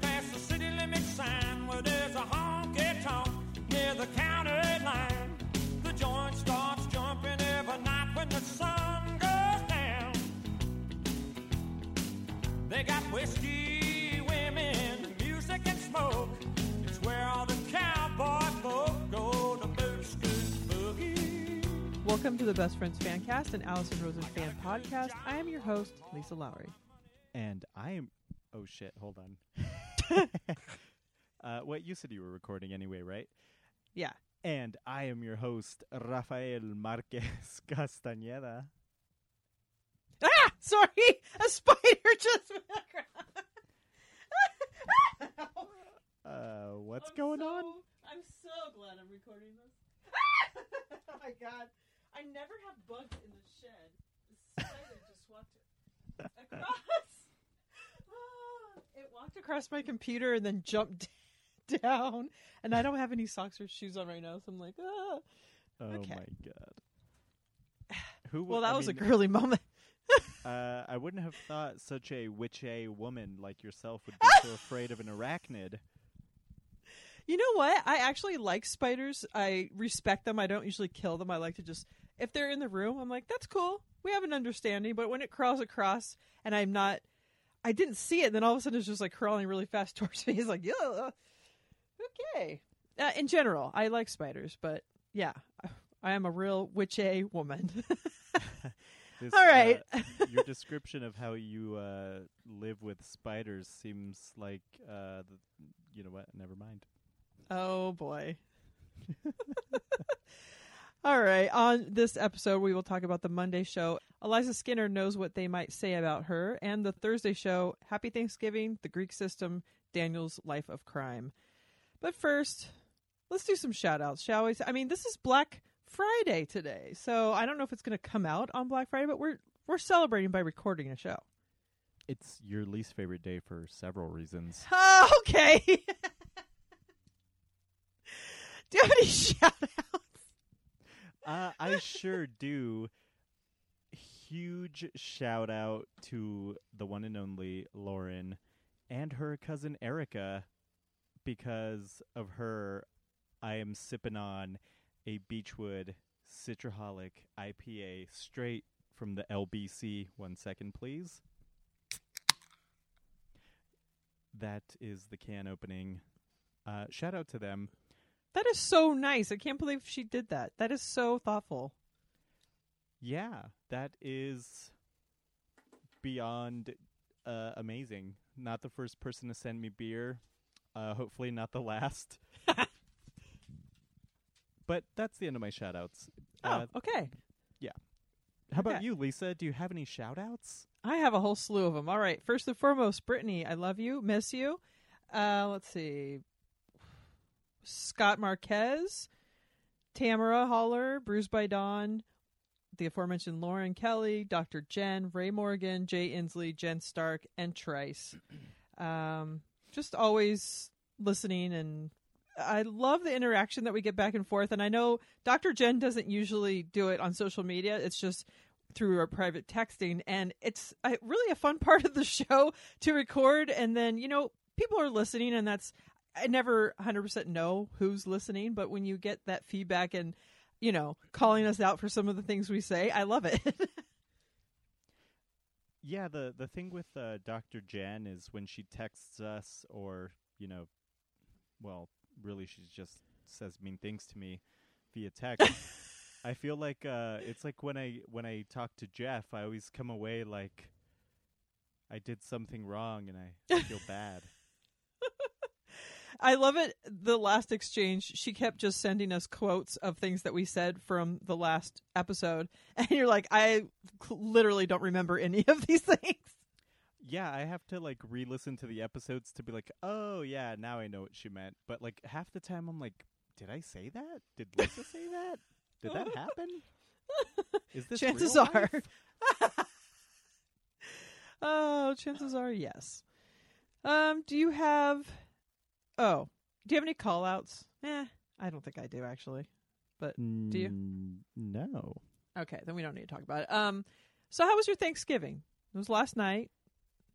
They pass the city limit sign where there's a honky tonk near the county line. The joint starts jumping every night when the sun goes down. They got whiskey, women, music, and smoke. It's where all the cowboy folk go to boot scoot boogie. Welcome to the Best Friends Fancast, and Allison Rosen fan podcast. I am your host, Lisa Lowry. And I am. Oh shit! Hold on. uh, what you said you were recording anyway, right? Yeah. And I am your host, Rafael Marquez Castañeda. Ah! Sorry! A spider just went across. Uh, what's I'm going so- on? I'm so glad I'm recording this. oh my god. I never have bugs in the shed. The spider just walked across. Walked across my computer and then jumped down. And I don't have any socks or shoes on right now, so I'm like, ah. Oh Okay. my god. Who? Well, that I was a girly moment. Uh, I wouldn't have thought such a witchy woman like yourself would be so afraid of an arachnid. You know what? I actually like spiders. I respect them. I don't usually kill them. I like to just, if they're in the room, I'm like, that's cool. We have an understanding. But when it crawls across and I'm not, I didn't see it, And then all of a sudden it's just like crawling really fast towards me. It's like, yeah, okay. Uh, in general, I like spiders, but yeah, I am a real witchy woman. This, All right. uh, your description of how you uh, live with spiders seems like, uh, the, you know what? Never mind. Oh boy. All right. On this episode, we will talk about the Monday show. Eliza Skinner knows what they might say about her, and the Thursday show, Happy Thanksgiving, The Greek System, Daniel's Life of Crime. But first, let's do some shout outs, shall we? I mean, this is Black Friday today, so I don't know if it's going to come out on Black Friday, but we're we're celebrating by recording a show. It's your least favorite day for several reasons. Oh, okay. do you have any shout outs? Uh, I sure do. Huge shout out to the one and only Lauren and her cousin Erica. Because of her, I am sipping on a Beachwood Citraholic IPA straight from the LBC. One second, please. That is the can opening. Uh, shout out to them. That is so nice. I can't believe she did that. That is so thoughtful. Yeah, that is beyond uh, amazing. Not the first person to send me beer. Uh, hopefully, not the last. but that's the end of my shout outs. Uh, oh, okay. Yeah. How about okay. you, Lisa? Do you have any shout outs? I have a whole slew of them. All right. First and foremost, Brittany, I love you, miss you. Uh, let's see. Scott Marquez, Tamara Holler, Bruised by Dawn, the aforementioned Lauren Kelly, Dr. Jen, Ray Morgan, Jay Inslee, Jen Stark, and Trice. Um, just always listening and I love the interaction that we get back and forth. And I know Dr. Jen doesn't usually do it on social media. It's just through our private texting. And it's uh, really a fun part of the show to record. And then, you know, people are listening and that's, I never 100% know who's listening, but when you get that feedback and, you know, calling us out for some of the things we say, I love it. Yeah, the the thing with uh, Dr. Jen is when she texts us, or you know, well, really, she just says mean things to me via text. I feel like uh, it's like when I when I talk to Jeff, I always come away like I did something wrong and I feel bad. I love it. The last exchange, she kept just sending us quotes of things that we said from the last episode. And you're like, I literally don't remember any of these things. Yeah, I have to like re-listen to the episodes to be like, oh yeah, now I know what she meant. But like half the time, I'm like, did I say that? Did Lisa say that? Did that happen? Is this chances are. oh, chances are yes. Um, do you have Oh, do you have any call outs? Eh, I don't think I do actually. But do you? Mm, No. Okay, then we don't need to talk about it. Um, so how was your Thanksgiving? It was last night.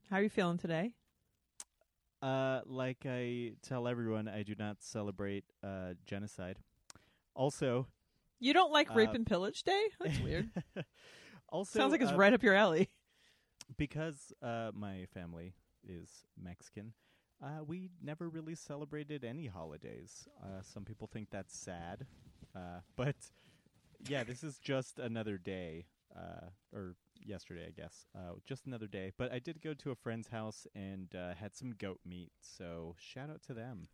How are you feeling today? Uh, like I tell everyone, I do not celebrate uh, genocide. Also, You don't like Rape Uh, and Pillage Day? That's weird. also, Sounds like it's uh, right up your alley. because uh, my family is Mexican. Uh, we never really celebrated any holidays. Uh, some people think that's sad, uh, but yeah, this is just another day, uh, or yesterday, I guess. Uh, just another day. But I did go to a friend's house and uh, had some goat meat. So shout out to them.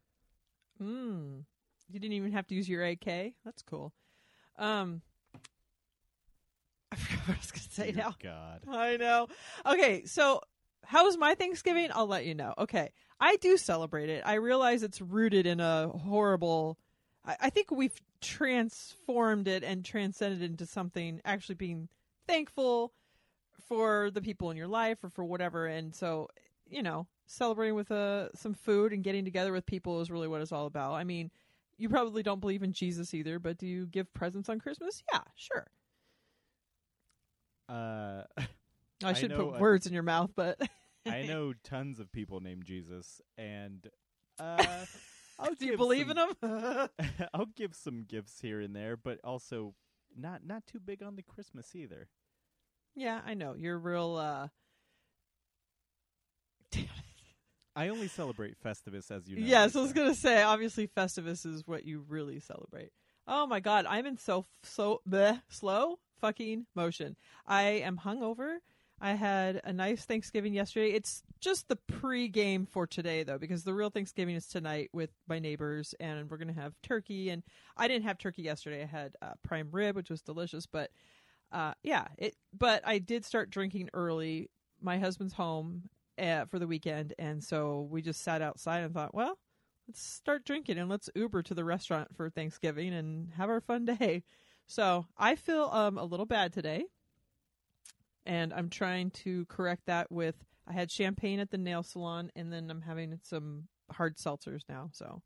Mm. You didn't even have to use your AK. That's cool. Um, I forgot what I was going to say now. God. I know. Okay, so how was my Thanksgiving? I'll let you know. Okay, I do celebrate it. I realize it's rooted in a horrible. I, I think we've transformed it and transcended it into something actually being thankful for the people in your life or for whatever. And so, you know, celebrating with uh, some food and getting together with people is really what it's all about. I mean, you probably don't believe in Jesus either, but do you give presents on Christmas? Yeah, sure. Uh, I I should know, put words in your mouth, but I know tons of people named Jesus, and uh, Do you believe some- in them? I'll give some gifts here and there, but also not not too big on the Christmas either. yeah, I know. You're real uh I only celebrate Festivus, as you know. Yes, I was gonna say obviously Festivus is what you really celebrate. Oh my god, I'm in so so bleh, slow fucking motion. I am hungover. I had a nice Thanksgiving yesterday. It's just the pre-game for today though, because the real Thanksgiving is tonight with my neighbors, and we're gonna have turkey. And I didn't have turkey yesterday. I had uh, prime rib, which was delicious. But uh, yeah, it. But I did start drinking early. My husband's home uh, for the weekend, and so we just sat outside and thought, well, let's start drinking and let's Uber to the restaurant for Thanksgiving and have our fun day. So I feel um, a little bad today, and I'm trying to correct that with I had champagne at the nail salon, and then I'm having some hard seltzers now. So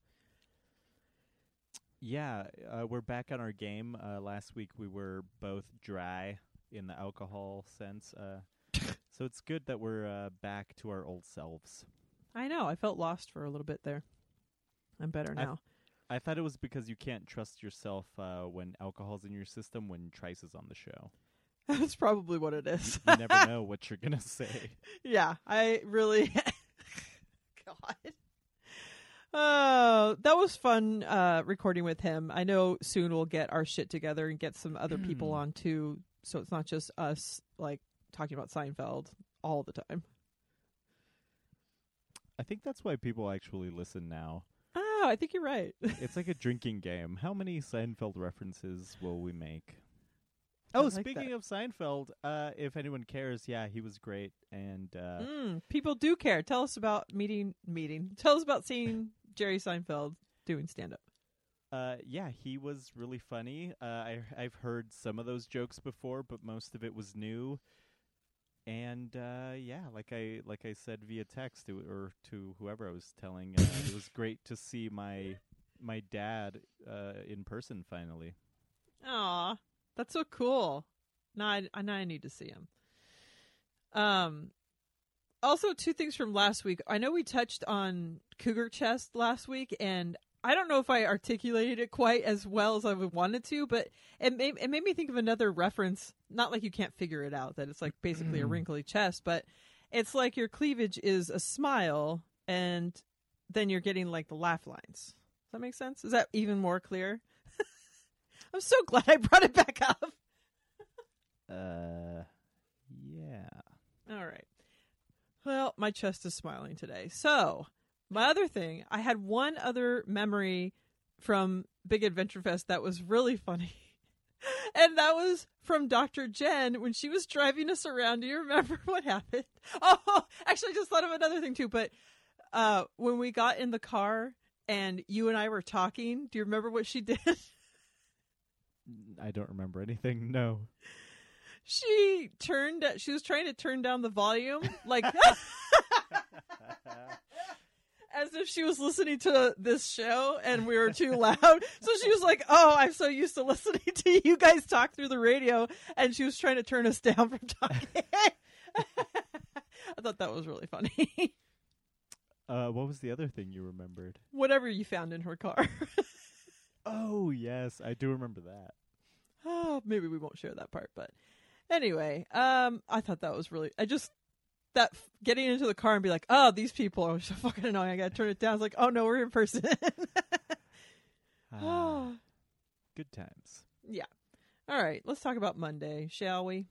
Yeah, uh, we're back on our game. Uh, last week we were both dry in the alcohol sense, uh, so it's good that we're uh, back to our old selves. I know I felt lost for a little bit there. I'm better I- now. I thought it was because you can't trust yourself uh, when alcohol's in your system when Trice is on the show. That's probably what it is. You never know what you're gonna say. yeah, I really. God. Oh, that was fun uh, recording with him. I know soon we'll get our shit together and get some other people on too, so it's not just us like talking about Seinfeld all the time. I think that's why people actually listen now. Oh, I think you're right. It's like a drinking game. How many Seinfeld references will we make? Oh, like speaking that. of Seinfeld, uh, if anyone cares, yeah, he was great, and uh, mm, people do care. Tell us about meeting meeting. Tell us about seeing Jerry Seinfeld doing stand up. uh, yeah, he was really funny. Uh, I I've heard some of those jokes before, but most of it was new. And uh, yeah, like I like I said via text to, or to whoever I was telling, uh, it was great to see my my dad uh, in person finally. Aw, that's so cool. Now I, I- now I need to see him. Um, also two things from last week. I know we touched on cougar chest last week, and I don't know if I articulated it quite as well as I would wanted to, but it made it made me think of another reference. Not like you can't figure it out that it's like basically a wrinkly chest, but it's like your cleavage is a smile, and then you're getting like the laugh lines. Does that make sense? Is that even more clear? I'm so glad I brought it back up. Uh, yeah. All right. Well, my chest is smiling today. So, my other thing, I had one other memory from Big Adventure Fest that was really funny. And that was from Dr. Jen when she was driving us around. Do you remember what happened? Oh, actually, I just thought of another thing too. But uh, when we got in the car and you and I were talking, do you remember what she did? I don't remember anything. No. she turned, she was trying to turn down the volume, like. as if she was listening to this show and we were too loud. So she was like, "Oh, I'm so used to listening to you guys talk through the radio," and she was trying to turn us down from talking. I thought that was really funny. Uh, what was the other thing you remembered? Whatever you found in her car. Oh yes, I do remember that. Oh, maybe we won't share that part, but anyway, um, I thought that was really. I just that f- getting into the car and be like, oh, these people are so fucking annoying. I gotta turn it down. It's like, oh no, we're in person. Ah, good times. yeah. All right, let's talk about Monday, shall we?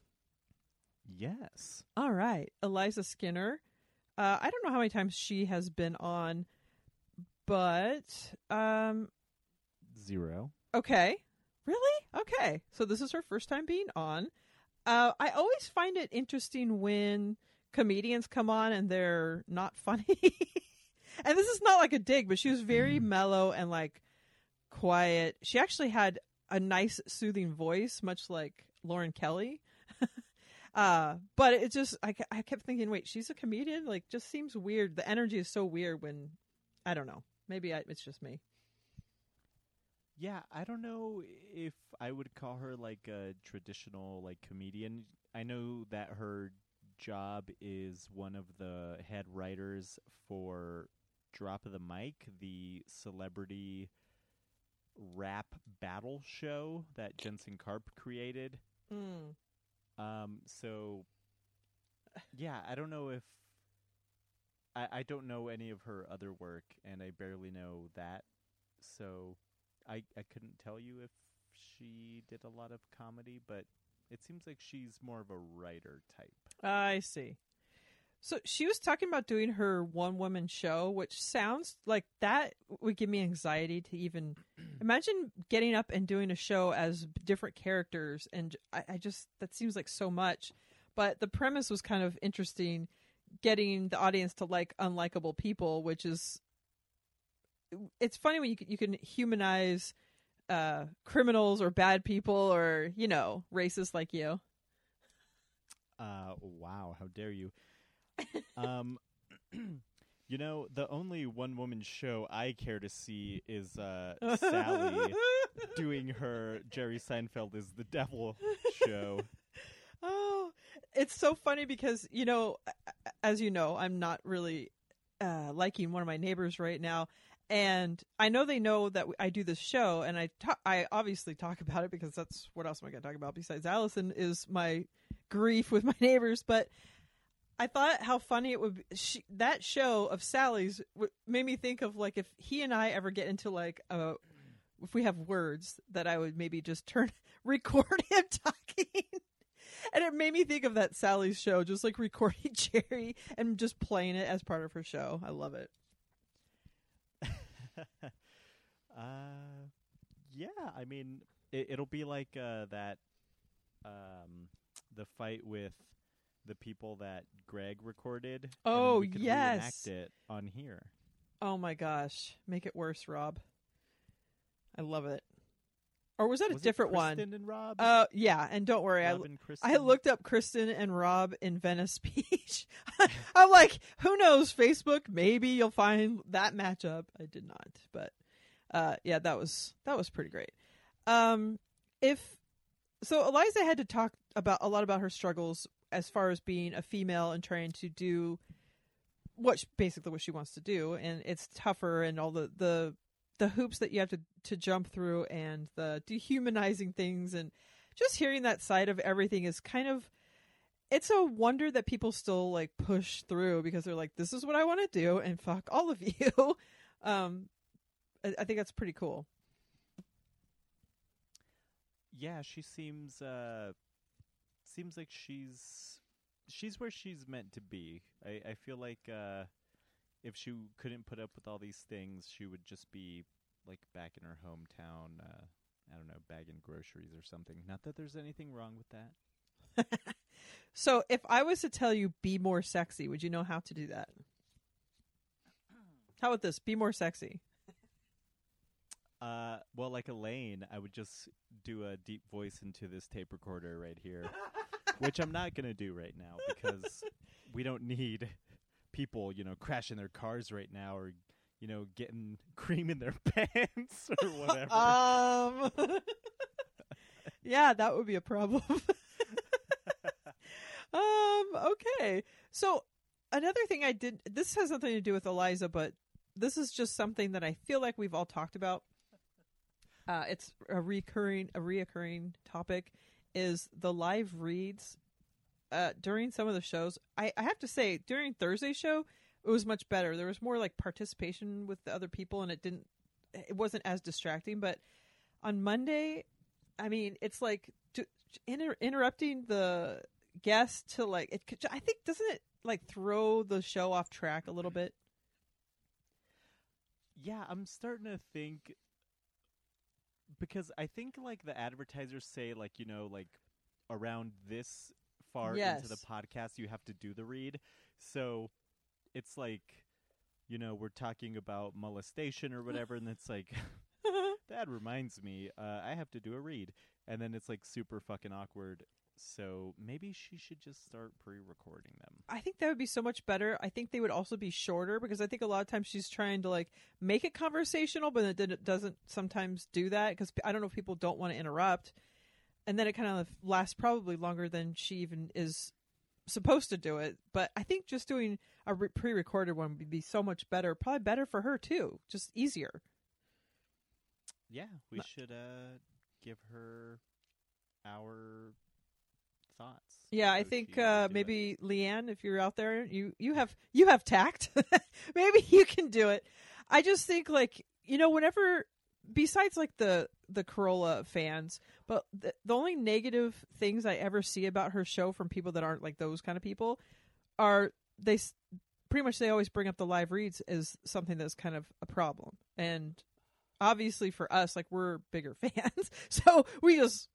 Yes. All right, Eliza Skinner. Uh, I don't know how many times she has been on, but um, Zero. okay, really? Okay, so this is her first time being on. Uh, I always find it interesting when comedians come on and they're not funny. and this is not like a dig, but she was very mellow and like quiet. She actually had a nice, soothing voice, much like Lauren Kelly. uh, but it just, I, I kept thinking, wait, she's a comedian? Like, just seems weird. The energy is so weird when, I don't know. Maybe I, it's just me. Yeah, I don't know if I would call her like a traditional like comedian. I know that her job is one of the head writers for Drop of the Mic, the celebrity rap battle show that Jensen Karp created. Mm. Um, so yeah, I don't know if I, I don't know any of her other work, and I barely know that. So I I couldn't tell you if she did a lot of comedy, but it seems like she's more of a writer type. I see. So she was talking about doing her one woman show, which sounds like that would give me anxiety to even imagine getting up and doing a show as different characters. And I just, that seems like so much. But the premise was kind of interesting getting the audience to like unlikable people, which is, it's funny when you, can- you can humanize uh, criminals or bad people or, you know, racists like you. Uh, wow, how dare you? um, you know, the only one woman show I care to see is uh, Sally doing her Jerry Seinfeld is the devil show. Oh, it's so funny because you know, as you know, I'm not really uh, liking one of my neighbors right now, and I know they know that I do this show, and I I obviously talk about it because that's what else am I going to talk about besides Allison is my grief with my neighbors, but. I thought how funny it would be. She, that show of Sally's w- made me think of like if he and I ever get into like a, if we have words that I would maybe just turn record him talking. And it made me think of that Sally's show, just like recording Jerry and just playing it as part of her show. I love it. uh, yeah, I mean, it, it'll be like uh, that, um, the fight with the people that Greg recorded. and Oh, we could yes. it on here. Oh my gosh. Make it worse, Rob. I love it. Or was that Was a different one? Kristen and Rob. Uh yeah, and don't worry, I Rob and I looked up Kristen and Rob in Venice Beach. I'm like, who knows? Facebook, maybe you'll find that matchup. I did not, but uh, yeah, that was that was pretty great. Um, if so, Eliza had to talk about a lot about her struggles as far as being a female and trying to do what sh- basically what she wants to do, and it's tougher and all the the the hoops that you have to to jump through and the dehumanizing things. And just hearing that side of everything is kind of it's a wonder that people still like push through because they're like this is what i want to do and fuck all of you. Um I, I think that's pretty cool. Yeah, she seems uh seems like she's she's where she's meant to be. I I feel like uh if she couldn't put up with all these things, she would just be like back in her hometown uh I don't know, bagging groceries or something. Not that there's anything wrong with that. so if i was to tell you be more sexy would you know how to do that how about this be more sexy Uh well like Elaine, I would just do a deep voice into this tape recorder right here. which I'm not going to do right now because we don't need people, you know, crashing their cars right now or you know, getting cream in their pants or whatever. um yeah that would be a problem um okay so another thing I did. This has nothing to do with Eliza, but this is just something that I feel like we've all talked about. Uh, it's a recurring, a reoccurring topic. Is the live reads uh, during some of the shows? I, I have to say, during Thursday's show, it was much better. There was more like participation with the other people, and it didn't. It wasn't as distracting. But on Monday, I mean, it's like to, inter- interrupting the guest to like. It, could- I think doesn't it like throw the show off track a little bit? Yeah, I'm starting to think because I think like the advertisers say like, you know, like around this far into the podcast you have to do the read. So it's like you know, we're talking about molestation or whatever and it's like that reminds me, uh, I have to do a read. And then it's like super fucking awkward. So maybe she should just start pre-recording them. I think that would be so much better. I think they would also be shorter because I think a lot of times she's trying to like make it conversational, but it doesn't sometimes do that because I don't know if people don't want to interrupt, and then it kind of lasts probably longer than she even is supposed to do it. But I think just doing a re- pre-recorded one would be so much better. Probably better for her too, just easier. Yeah, we No- should uh give her our thoughts. Yeah, I think uh, do it. maybe Leanne, if you're out there, you you have you have tact. maybe you can do it. I just think like you know whenever besides like the the Carolla fans, but the, the only negative things I ever see about her show from people that aren't like those kind of people are they s- pretty much they always bring up the live reads as something that's kind of a problem. And obviously for us like we're bigger fans. So we just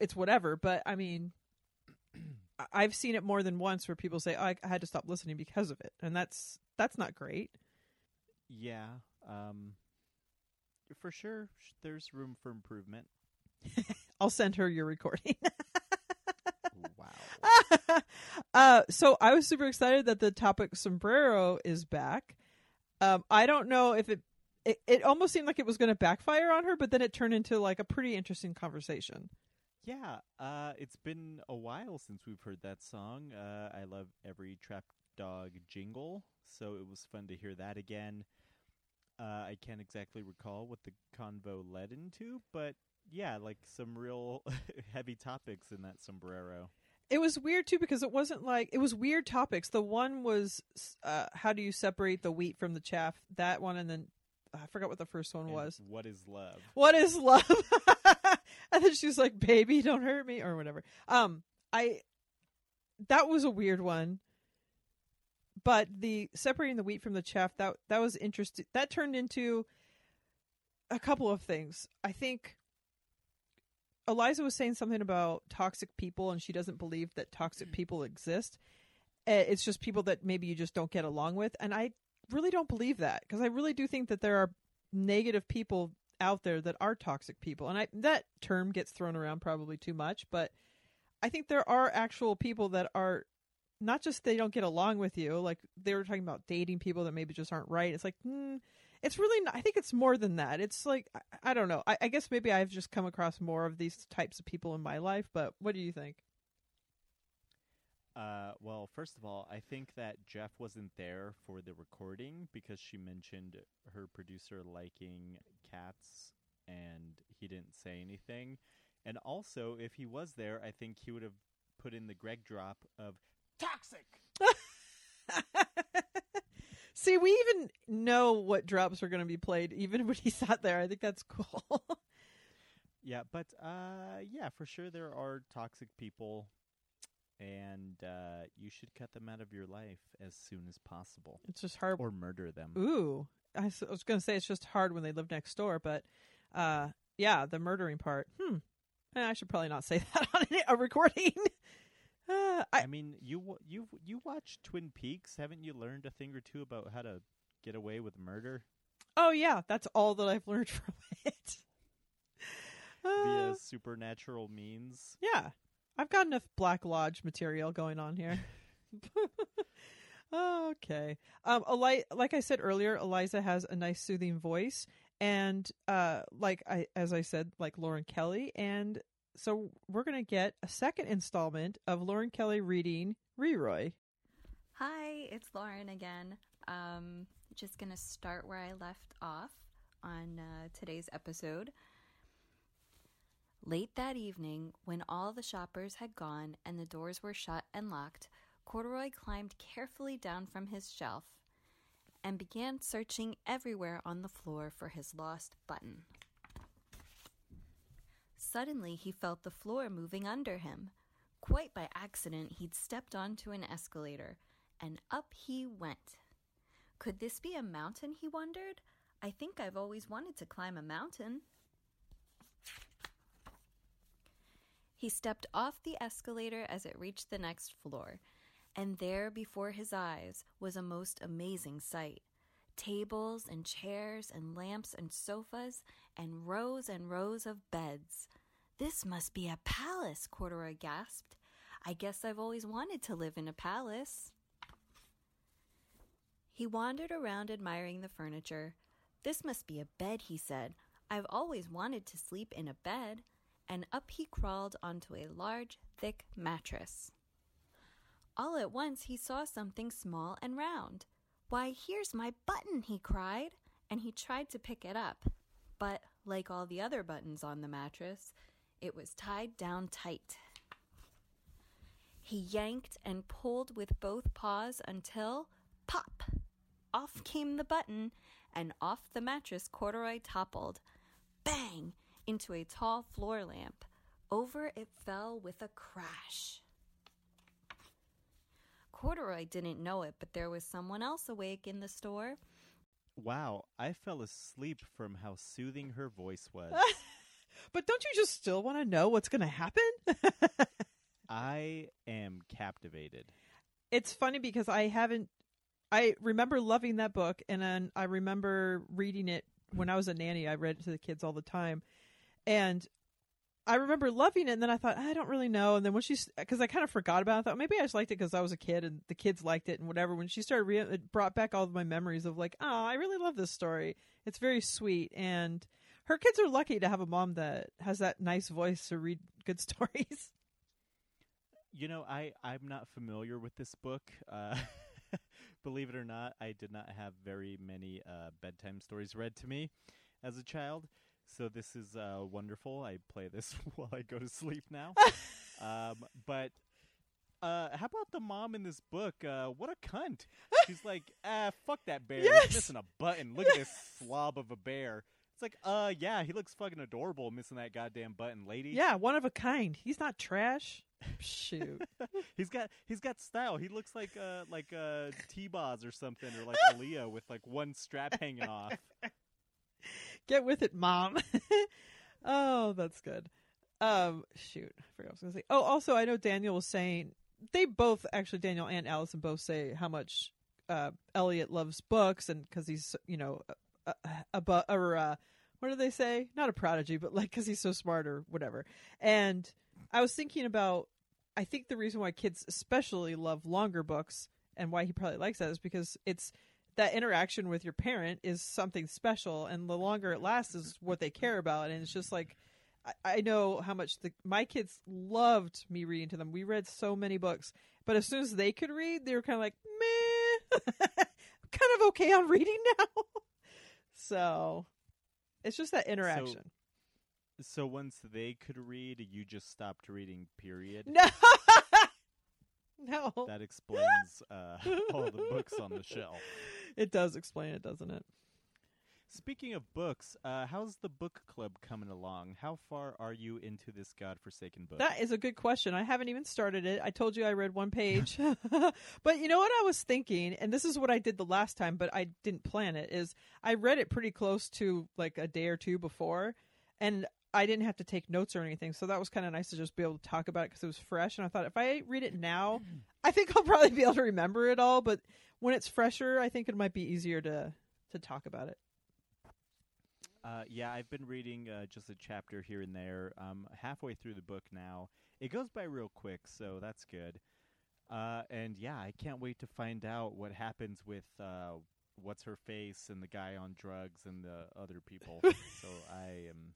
it's whatever, but I mean I've seen it more than once where people say, oh, I had to stop listening because of it, and that's that's not great. Yeah, um, for sure. sh- There's room for improvement. I'll send her your recording. wow. uh, so I was super excited that the topic sombrero is back. Um, I don't know if it, it it almost seemed like it was going to backfire on her, but then it turned into like a pretty interesting conversation. Yeah, uh, it's been a while since we've heard that song. Uh, I love every trap dog jingle, so it was fun to hear that again. Uh, I can't exactly recall what the convo led into, but yeah, like some real heavy topics in that sombrero. It was weird too because it wasn't like it was weird topics. The one was uh, how do you separate the wheat from the chaff? That one, and then I forgot what the first one And was. What is love? what is love and then she's like baby don't hurt me or whatever um i that was a weird one but the separating the wheat from the chaff that that was interesting that turned into a couple of things. I think eliza was saying something about toxic people and she doesn't believe that toxic people exist. Uh, it's just people that maybe you just don't get along with. And i really don't believe that because i really do think that there are negative people out there that are toxic people. And I that term gets thrown around probably too much but I think there are actual people that are not just they don't get along with you like they were talking about dating people that maybe just aren't right. It's like hmm, it's really not, I think it's more than that. It's like I, I don't know. I, I guess maybe I've just come across more of these types of people in my life but what do you think? Uh, well, first of all, I think that Jeff wasn't there for the recording because she mentioned her producer liking cats and he didn't say anything. And also, if he was there, I think he would have put in the Greg drop of toxic. See, we even know what drops are going to be played, even when he's not there. I think that's cool. Yeah, but uh, yeah, for sure there are toxic people, and uh, you should cut them out of your life as soon as possible, it's just hard. or murder them. Ooh, I was going to say it's just hard when they live next door, but uh, yeah, the murdering part. Hmm. Eh, I should probably not say that on a recording. Uh, I I mean, you you you watch Twin Peaks, haven't you learned a thing or two about how to get away with murder oh yeah, that's all that I've learned from it. Uh, via supernatural means? yeah, I've got enough Black Lodge material going on here. okay. Um, Eli- like I said earlier, Eliza has a nice soothing voice, and uh, like I, as I said, like Lauren Kelly, and so we're gonna get a second installment of Lauren Kelly reading Corduroy. Hi, it's Lauren again. Um, just gonna start where I left off on uh, today's episode. Late that evening, when all the shoppers had gone and the doors were shut and locked, Corduroy climbed carefully down from his shelf and began searching everywhere on the floor for his lost button. Suddenly, he felt the floor moving under him. Quite by accident, he'd stepped onto an escalator, and up he went. Could this be a mountain, he wondered? I think I've always wanted to climb a mountain. He stepped off the escalator as it reached the next floor, and there before his eyes was a most amazing sight. Tables and chairs and lamps and sofas and rows and rows of beds. This must be a palace, Corduroy gasped. I guess I've always wanted to live in a palace. He wandered around admiring the furniture. This must be a bed, he said. I've always wanted to sleep in a bed. And up he crawled onto a large, thick mattress. All at once he saw something small and round. Why, here's my button, he cried, and he tried to pick it up. But, like all the other buttons on the mattress, it was tied down tight. He yanked and pulled with both paws until, pop! Off came the button, and off the mattress Corduroy toppled. Bang! Into a tall floor lamp. Over it fell with a crash. Corduroy didn't know it, but there was someone else awake in the store. Wow, I fell asleep from how soothing her voice was. But don't you just still want to know what's going to happen? I am captivated. it's funny because I haven't. I remember loving that book, and then I remember reading it when I was a nanny. I read it to the kids all the time, and I remember loving it. And then I thought I don't really know. And then when she, because I kind of forgot about it, I thought maybe I just liked it because I was a kid and the kids liked it and whatever. When she started reading, it brought back all of my memories of like, oh, I really love this story. It's very sweet, and her kids are lucky to have a mom that has that nice voice to read good stories. You know, I I'm not familiar with this book. Uh, believe it or not, I did not have very many uh, bedtime stories read to me as a child. So this is uh, wonderful. I play this while I go to sleep now. um, but uh, how about the mom in this book? Uh, what a cunt! She's like, ah, fuck that bear. Yes! He's missing a button. Look at this slob of a bear. It's like, uh, yeah, he looks fucking adorable missing that goddamn button, lady. Yeah, one of a kind. He's not trash. Shoot. he's got he's got style. He looks like uh like uh T-Boz or something, or like Aaliyah with like one strap hanging off. Get with it, mom. oh, that's good. Um, shoot, I forgot what I was gonna say. Oh, also, I know Daniel was saying they both actually Daniel and Allison both say how much uh Elliot loves books and because he's you know bu- or uh, what do they say? Not a prodigy, but like because he's so smart or whatever. And I was thinking about I think the reason why kids especially love longer books and why he probably likes that is because it's that interaction with your parent is something special and the longer it lasts is what they care about and it's just like I, I know how much the my kids loved me reading to them. We read so many books, but as soon as they could read, they were kind of like, meh, kind of okay on reading now. so it's just that interaction. So once they could read, you just stopped reading. Period. no, no, That explains uh, all the books on the shelf. it does explain it, doesn't it? Speaking of books, uh, how's the book club coming along? How far are you into this godforsaken book? That is a good question. I haven't even started it. I told you I read one page. but you know what I was thinking, and this is what I did the last time, but I didn't plan it, is I read it pretty close to like a day or two before, and I didn't have to take notes or anything. So that was kind of nice to just be able to talk about it because it was fresh. And I thought if I read it now, I think I'll probably be able to remember it all. But when it's fresher, I think it might be easier to to talk about it. Uh, yeah, I've been reading uh, just a chapter here and there. Um, halfway through the book now. It goes by real quick, so that's good. Uh, and yeah, I can't wait to find out what happens with uh, what's her face and the guy on drugs and the other people. so I am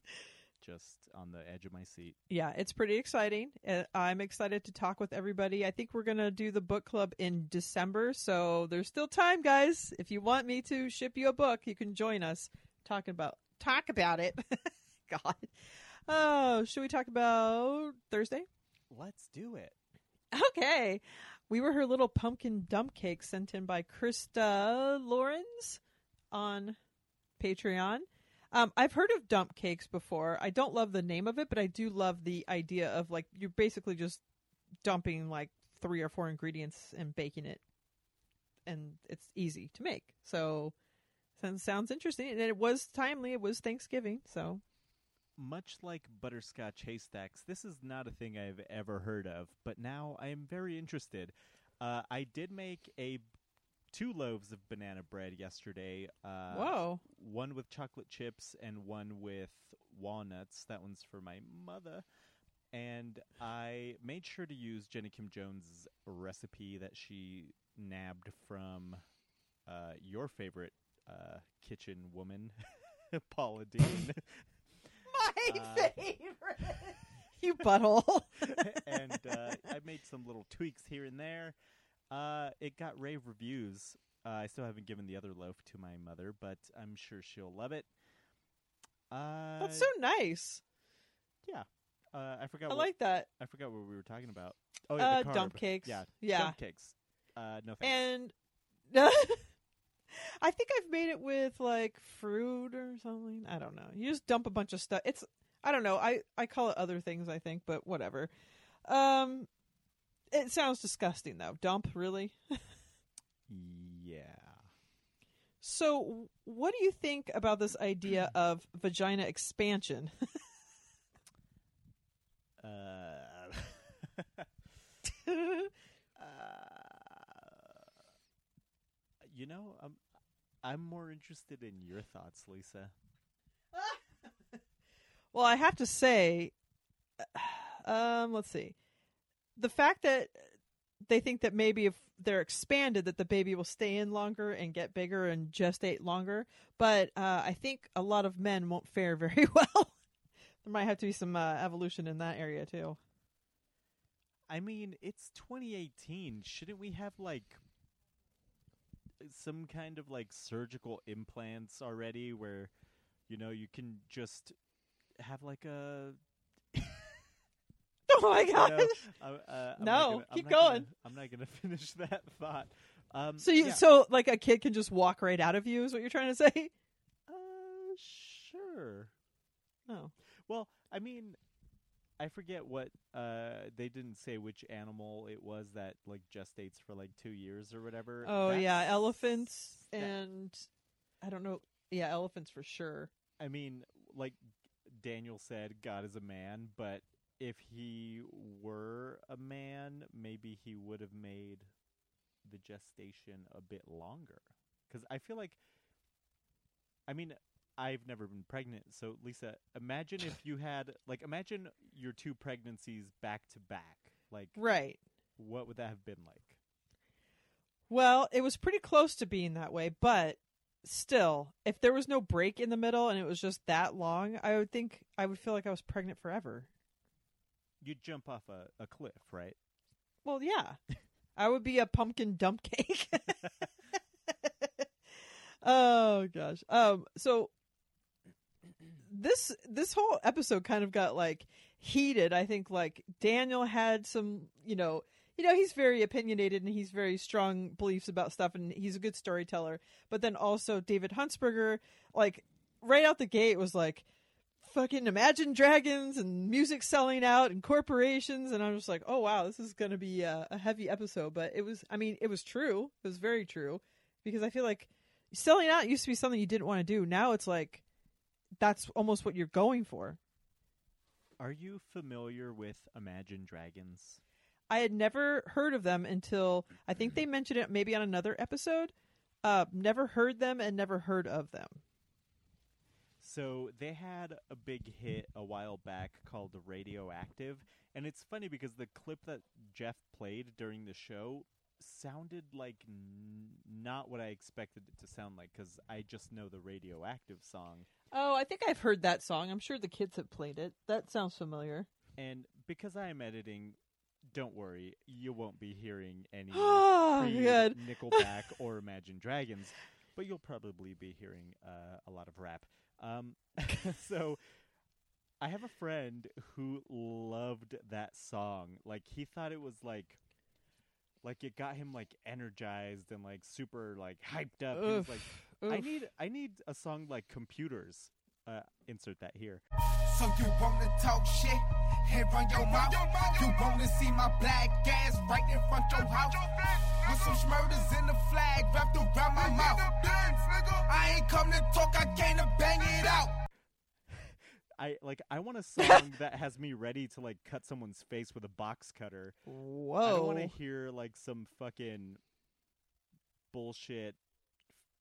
just on the edge of my seat. Yeah, it's pretty exciting. I'm excited to talk with everybody. I think we're going to do the book club in December, so there's still time, guys. If you want me to ship you a book, you can join us talking about talk about it. God. Oh, should we talk about Thursday? Let's do it. Okay. We were her little pumpkin dump cake sent in by Krista Lawrence on Patreon. Um, I've heard of dump cakes before. I don't love the name of it, but I do love the idea of like you're basically just dumping like three or four ingredients and baking it, and it's easy to make. So, sounds sounds interesting, and it was timely. It was Thanksgiving, so Much like butterscotch haystacks, this is not a thing I've ever heard of, but now I am very interested. Uh, I did make a two loaves of banana bread yesterday. Uh, whoa, One with chocolate chips and one with walnuts. That one's for my mother. And I made sure to use Jenny Kim Jones' recipe that she nabbed from uh, your favorite uh, kitchen woman, Paula Deen. my Uh, favorite. you butthole. and uh, I made some little tweaks here and there. Uh, it got rave reviews. Uh, I still haven't given the other loaf to my mother, but I'm sure she'll love it. Uh, That's so nice. yeah. Uh, I forgot. I what, like that. I forgot what we were talking about. Oh, yeah, Uh, the dump cakes. Yeah, Yeah. dump cakes. Uh, no thanks. And I think I've made it with like fruit or something. I don't know. You just dump a bunch of stuff. It's I don't know. I I call it other things. I think, but whatever. Um, it sounds disgusting though. Dump really. yeah. So, what do you think about this idea of vagina expansion? Uh, you know, I'm I'm more interested in your thoughts, Lisa. Well, I have to say, um, let's see, the fact that they think that maybe if they're expanded, that the baby will stay in longer and get bigger and gestate longer. But uh, I think a lot of men won't fare very well. there might have to be some uh, evolution in that area too. I mean, it's 2018. Shouldn't we have like some kind of like surgical implants already where you know, you can just have like a Oh my you god! know, uh, uh, No, gonna- keep not gonna- I'm not going to finish that thought. Um, so you, yeah. so like a kid can just walk right out of you is what you're trying to say? uh, sure. Oh, Well, I mean, I forget what uh they didn't say which animal it was that like gestates for like 2 years or whatever. oh yeah, That's- elephants that- and I don't know. Yeah, elephants for sure. I mean, like Daniel said, God is a man, but if he were a man, maybe he would have made the gestation a bit longer. Because I feel like, I mean, I've never been pregnant, so Lisa, imagine if you had, like, imagine your two pregnancies back to back. Like, Right. what would that have been like? Well, it was pretty close to being that way, but still, if there was no break in the middle and it was just that long, I would think I would feel like I was pregnant forever. You'd jump off a, a cliff, right? Well, yeah. I would be a pumpkin dump cake. oh gosh. Um so this this whole episode kind of got like heated. I think like Daniel had some, you know, you know, he's very opinionated and he's very strong beliefs about stuff and he's a good storyteller. But then also David Huntsberger, like right out the gate was like fucking Imagine Dragons and music selling out and corporations and I'm just like, oh wow, this is gonna be a, a heavy episode. But it was, I mean, it was true. It was very true because I feel like selling out used to be something you didn't want to do. Now it's like that's almost what you're going for. Are you familiar with Imagine Dragons? I had never heard of them until I think they mentioned it maybe on another episode. Uh, never heard them and never heard of them. So they had a big hit a while back called Radioactive, and it's funny because the clip that Jeff played during the show sounded like n- not what I expected it to sound like because I just know the Radioactive song. Oh, I think I've heard that song. I'm sure the kids have played it. That sounds familiar. And because I am editing, don't worry, you won't be hearing any Oh, good. Nickelback or Imagine Dragons, but you'll probably be hearing uh, a lot of rap. Um, so I have a friend who loved that song. Like he thought it was like like it got him like energized and like super like hyped up. He was Oof. I need I need a song like Computers. Uh, insert that here. So you wanna talk shit Head run your mouth? You wanna see my black ass right in front your house? With some smurders in the flag wrapped around my mouth. I ain't come to talk, I came to bang it out. I like I want a song that has me ready to like cut someone's face with a box cutter. Whoa. I don't want to hear like some fucking bullshit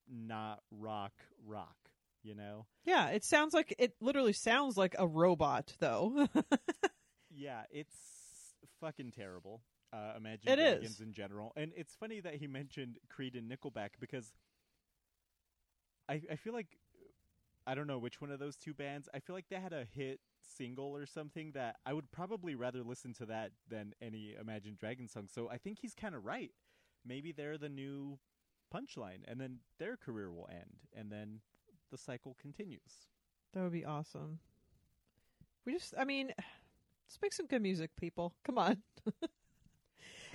not rock rock, you know? Yeah, it sounds like it literally sounds like a robot though. Yeah, it's fucking terrible. Uh, Imagine It Dragons is. in general, and it's funny that he mentioned Creed and Nickelback because I I feel like I don't know which one of those two bands. I feel like they had a hit single or something that I would probably rather listen to that than any Imagine Dragons song. So I think he's kind of right. Maybe they're the new punchline, and then their career will end, and then the cycle continues. that would be awesome. We just I mean let's make some good music, people. Come on.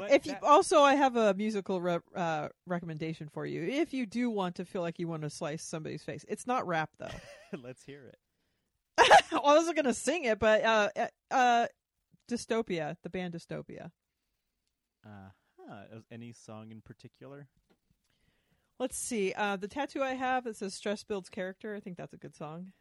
If you that- also I have a musical re- uh, recommendation for you. If you do want to feel like you want to slice somebody's face. It's not rap though. let's hear it. I wasn't going to sing it, but uh uh, uh Dystopia, the band Dystopia. Uh huh. Any song in particular? Let's see. Uh, the tattoo I have that says "Stress builds character." I think that's a good song.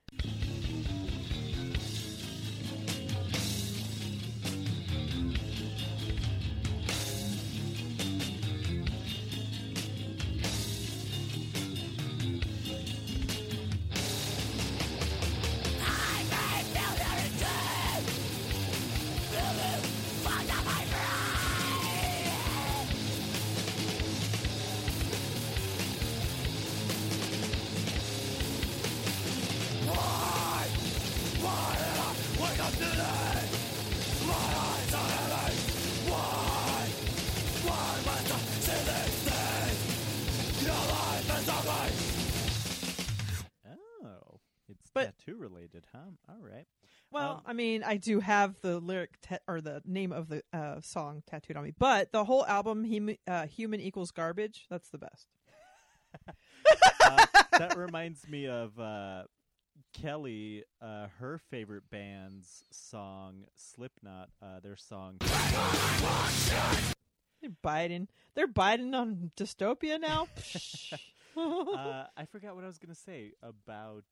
Mean, I do have the lyric ta- or the name of the uh, song tattooed on me, but the whole album, hum- uh, "Human Equals Garbage," that's the best. Uh, that reminds me of uh, Kelly, uh, her favorite band's song, Slipknot. Uh, their song. They're biting. They're biting on dystopia now. Uh, I forgot what I was gonna say about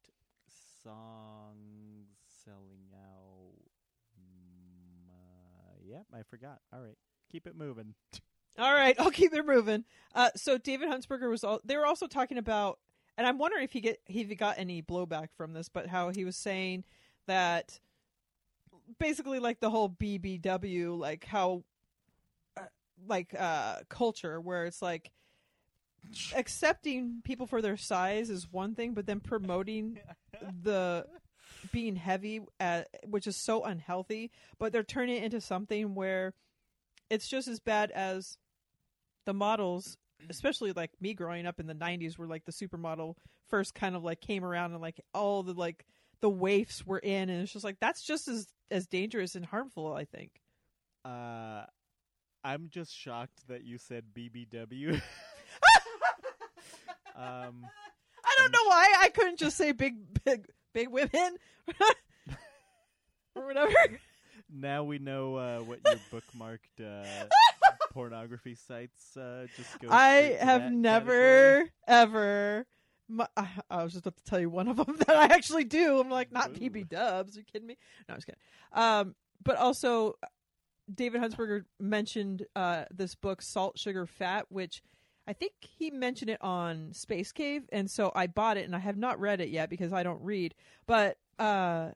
songs selling out. Yep, I forgot. All right, keep it moving. All right, I'll keep it moving. Uh, so David Huntsberger was all. They were also talking about, and I'm wondering if he get he got any blowback from this, but how he was saying that basically like the whole BBW, like how uh, like uh culture where it's like accepting people for their size is one thing, but then promoting the being heavy, uh, which is so unhealthy. But they're turning it into something where it's just as bad as the models, especially like me growing up in the '90s, where like the supermodel first kind of like came around and like all the like the waifs were in, and it's just like that's just as as dangerous and harmful. I think. Uh, I'm just shocked that you said BBW. um, I don't know why I couldn't just say big, big, big women or whatever. now we know uh, what your bookmarked uh, pornography sites uh, just go. I have never, category. ever. My, I, I was just about to tell you one of them that I actually do. I'm like, not Ooh. PB Dubs. Are you kidding me? No, I'm just kidding. Um, but also, David Huntsberger mentioned uh, this book, Salt, Sugar, Fat, which I think he mentioned it on Space Cave, and so I bought it, and I have not read it yet because I don't read. But uh,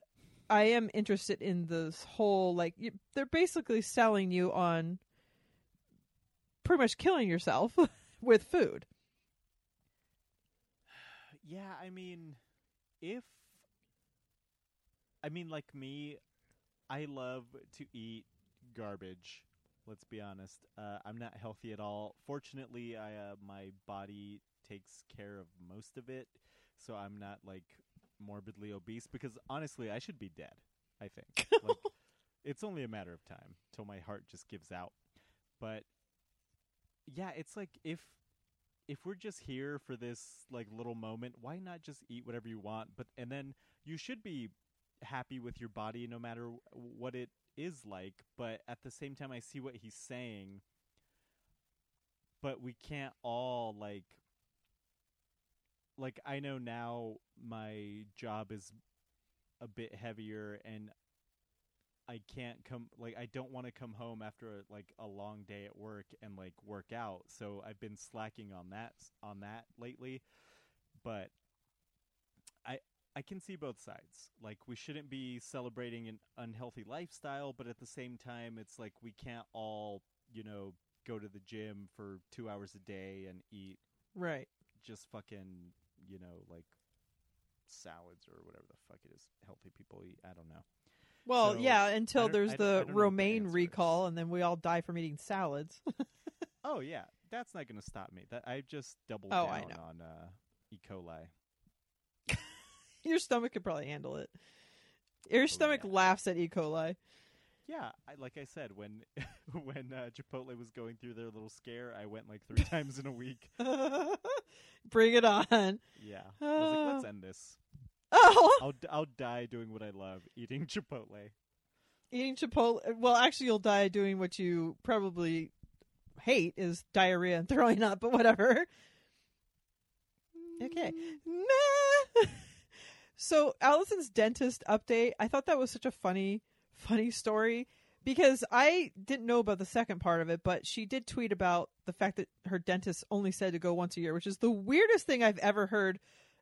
I am interested in this whole like you, they're basically selling you on pretty much killing yourself with food. Yeah, I mean, if I mean, like me, I love to eat garbage. Let's be honest. Uh, I'm not healthy at all. Fortunately, I uh, my body takes care of most of it, so I'm not like morbidly obese. Because honestly, I should be dead. I think like, it's only a matter of time till my heart just gives out. But yeah, it's like if if we're just here for this like little moment, why not just eat whatever you want? But and then you should be happy with your body no matter what it is like. But at the same time, I see what he's saying. But we can't all like like I know now my job is a bit heavier and I can't come like I don't want to come home after a, like a long day at work and like work out. So I've been slacking on that on that lately. But I can see both sides. Like we shouldn't be celebrating an unhealthy lifestyle, but at the same time it's like we can't all, you know, go to the gym for 2 hours a day and eat Right. just fucking, you know, like salads or whatever the fuck it is healthy people eat. I don't know. Well, So, yeah, until there's I don't- I the don't know what the romaine recall, and then we all die from eating salads. Oh yeah, that's not going to stop me. That I just doubled Oh, down on uh, E. coli. Your stomach could probably handle it. Your stomach yeah. laughs at E. coli. Yeah, I, like I said, when when uh, Chipotle was going through their little scare, I went like three times in a week. Bring it on. Yeah, I was like, let's Uh. end this. Oh, I'll I'll die doing what I love, eating Chipotle. eating Chipotle. Well, actually, you'll die doing what you probably hate is diarrhea and throwing up, but whatever. Okay. Meh. So Allison's dentist update, I thought that was such a funny, funny story because I didn't know about the second part of it, but she did tweet about the fact that her dentist only said to go once a year, which is the weirdest thing I've ever heard.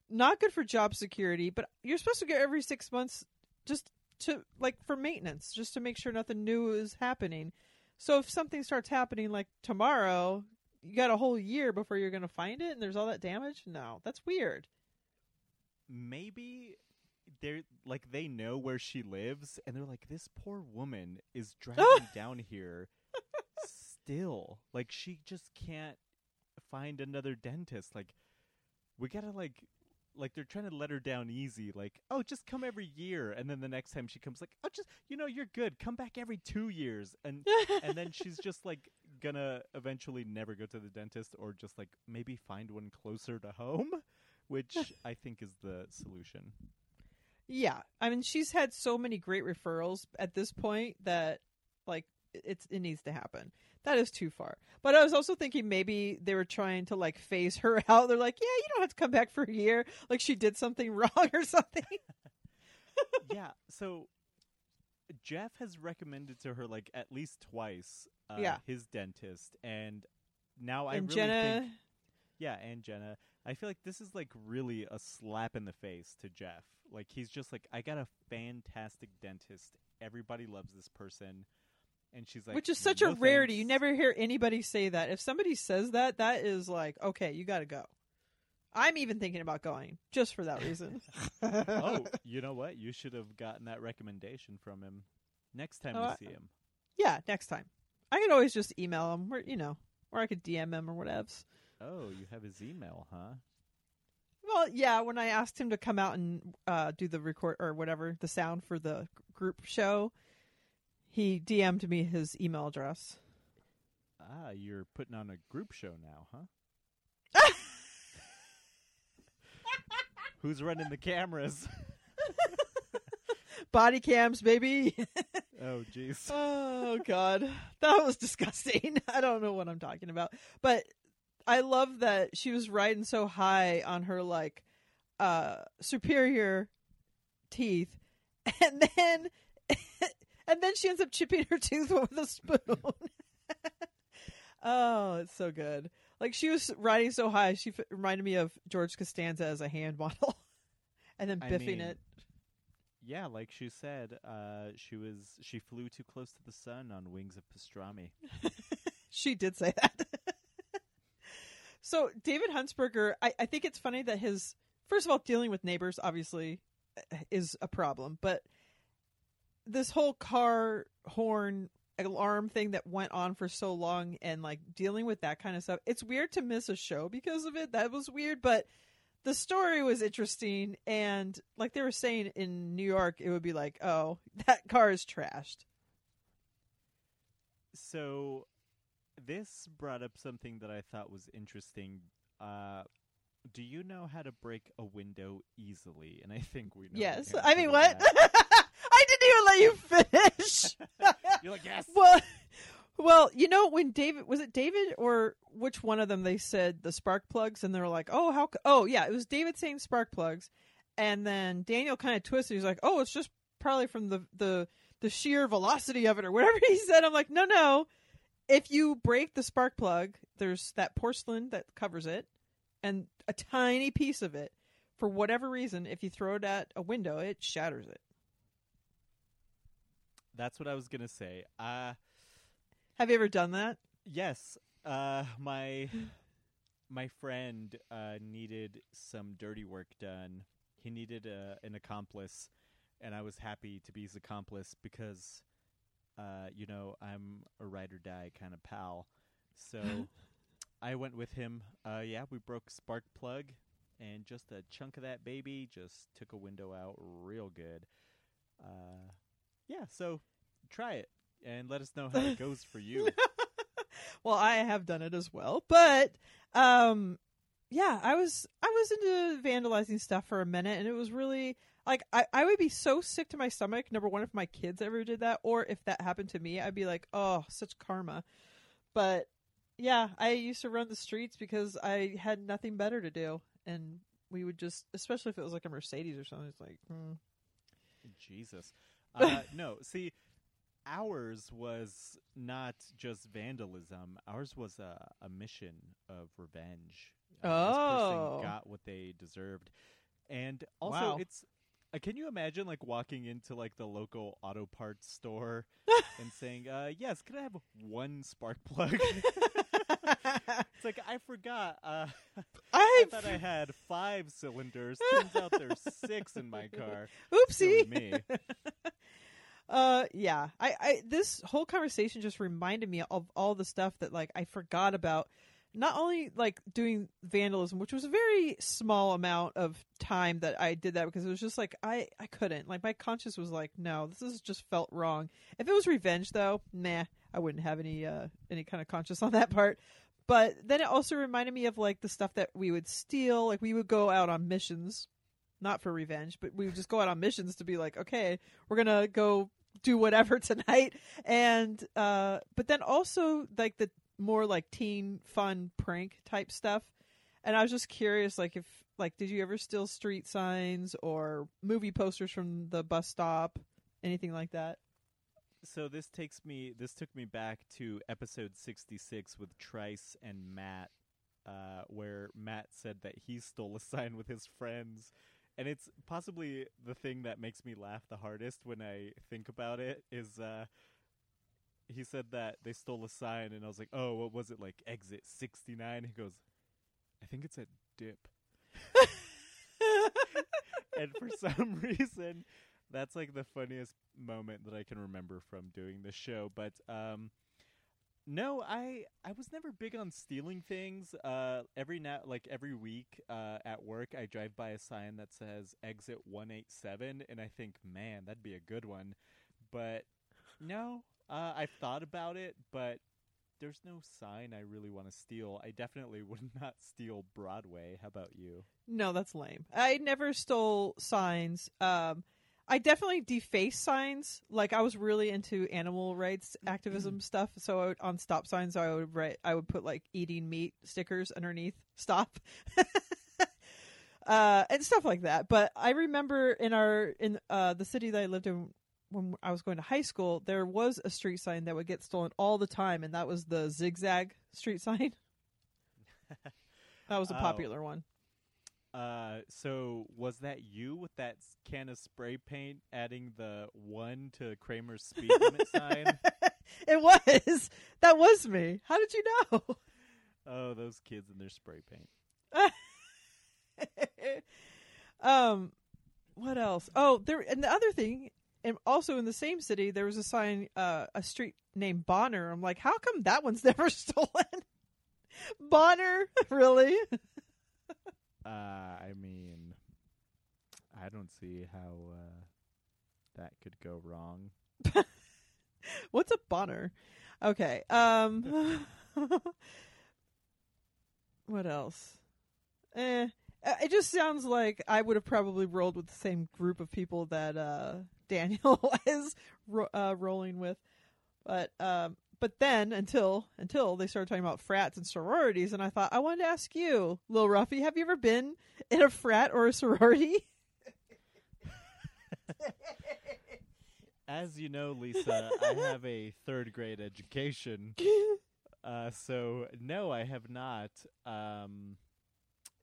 Not good for job security, but you're supposed to go every six months just to like for maintenance, just to make sure nothing new is happening. So if something starts happening like tomorrow, you got a whole year before you're going to find it and there's all that damage? No, that's weird. Maybe they're like they know where she lives, and they're like, this poor woman is driving down here still. Like she just can't find another dentist. Like we gotta like. Like they're trying to let her down easy, like, oh, just come every year, and then the next time she comes, like, oh, just you know, you're good. Come back every two years, and and then she's just like gonna eventually never go to the dentist or just like maybe find one closer to home which i think is the solution Yeah, I mean she's had so many great referrals at this point that like it's it needs to happen. That is too far. But I was also thinking maybe they were trying to like phase her out. They're like, yeah, you don't have to come back for a year. Like she did something wrong or something. yeah so jeff has recommended to her like at least twice uh, Yeah. his dentist and now i and really Jenna, think yeah and jenna i feel like this is like really a slap in the face to jeff like he's just like i got a fantastic dentist everybody loves this person and she's like which is such "No a rarity. thanks." You never hear anybody say that. If somebody says that, that is like, okay, you got to go. I'm even thinking about going just for that reason. oh, you know what? You should have gotten that recommendation from him next time Oh, you I- see him. yeah, next time. I could always just email him, or you know, or I could DM him or whatevs. Oh, you have his email, huh? Well, yeah, when I asked him to come out and uh, do the record or whatever, the sound for the group show, he DM'd me his email address. Ah, you're putting on a group show now, huh? Who's running the cameras? Body cams, baby. Oh, jeez. oh god, that was disgusting. I don't know what I'm talking about, but I love that she was riding so high on her like uh superior teeth, and then and then she ends up chipping her tooth with a spoon. oh, it's so good. Like she was riding so high, she f- reminded me of George Costanza as a hand model, and then I biffing mean, it. Yeah, like she said, uh, she was she flew too close to the sun on wings of pastrami. She did say that. So David Huntsberger, I, I think it's funny that his first of all dealing with neighbors obviously uh, is a problem, but this whole car horn alarm thing that went on for so long and like dealing with that kind of stuff. It's weird to miss a show because of it. That was weird, but the story was interesting and like they were saying in New York it would be like, "Oh, that car is trashed." So this brought up something that I thought was interesting. Uh, do you know how to break a window easily? And I think we know. yes. I mean, what? I didn't even let you finish. You're like yes. well, well, you know when David was it David or which one of them they said the spark plugs and they're like, "Oh, how? Oh, yeah, it was David saying spark plugs." And then Daniel kind of twisted. He's like, "Oh, it's just probably from the the the sheer velocity of it or whatever he said." I'm like, "No, no. If you break the spark plug, there's that porcelain that covers it and a tiny piece of it. For whatever reason, if you throw it at a window, it shatters it. That's what I was gonna say. Uh Have you ever done that? yes. Uh, my my friend uh, needed some dirty work done. He needed a, an accomplice, and I was happy to be his accomplice because, uh, you know, I'm a ride or die kind of pal. So I went with him. Uh, yeah, we broke spark plug, and just a chunk of that baby just took a window out real good. Uh, yeah, so try it and let us know how it goes for you. well, I have done it as well, but um, yeah, I was I was into vandalizing stuff for a minute, and it was really like I I would be so sick to my stomach. Number one, if my kids ever did that, or if that happened to me, I'd be like, oh, such karma. But yeah, I used to run the streets because I had nothing better to do, and we would just, especially if it was like a Mercedes or something, it's like, hmm. Jesus. Uh, no, see, ours was not just vandalism. Ours was a, a mission of revenge. Uh, Oh. this person got what they deserved, and also Wow. it's. Uh, can you imagine like walking into like the local auto parts store and saying, uh, "Yes, can I have one spark plug?" it's like I forgot. Uh, I thought I had five cylinders. Turns out there's six in my car. oopsie. Silly me. Uh, yeah. I, I, this whole conversation just reminded me of all the stuff that like I forgot about. Not only like doing vandalism, which was a very small amount of time that I did that because it was just like I, I couldn't. Like my conscience was like, no, this is just felt wrong. If it was revenge though, nah, I wouldn't have any uh any kind of conscience on that part. But then it also reminded me of like the stuff that we would steal. Like we would go out on missions, not for revenge, but we would just go out on missions to be like, okay, we're gonna go do whatever tonight. And uh, but then also like the more like teen fun prank type stuff. And I was just curious, like if like did you ever steal street signs or movie posters from the bus stop, anything like that? So this takes me. This took me back to episode sixty-six with Trice and Matt, uh, where Matt said that he stole a sign with his friends, and it's possibly the thing that makes me laugh the hardest when I think about it. Is uh, he said that they stole a sign, and I was like, "Oh, what was it like? Exit sixty-nine? He goes, "I think it's a dip." and for some reason that's like the funniest moment that I can remember from doing this show. But um, no, I I was never big on stealing things. Uh, every now like every week uh, at work, I drive by a sign that says exit one eight seven, and I think, man, that'd be a good one. But no, uh, I've thought about it, but. There's no sign I really want to steal. I definitely would not steal Broadway. How about you? No, that's lame. I never stole signs. Um, I definitely defaced signs. Like I was really into animal rights activism stuff. So I would, on stop signs, I would write, I would put like eating meat stickers underneath stop, uh, and stuff like that. But I remember in our in uh, the city that I lived in when I was going to high school, there was a street sign that would get stolen all the time, and that was the zigzag street sign. that was a Oh. popular one. Uh, so was that you with that can of spray paint adding the one to Kramer's speed limit sign? It was. That was me. How did you know? Oh, those kids and their spray paint. um, what else? Oh, there. And the other thing and also in the same city, there was a sign, uh, a street named Bonner. I'm like, how come that one's never stolen? Bonner, really? Uh, I mean, I don't see how uh, that could go wrong. What's a Bonner? Okay. Um. what else? Eh. Uh, It just sounds like I would have probably rolled with the same group of people that uh, Daniel is ro- uh, rolling with, but um, but then until until they started talking about frats and sororities, and I thought I wanted to ask you, Lil Ruffy, have you ever been in a frat or a sorority? As you know, Lisa, I have a third grade education. Uh, so no, I have not. Um,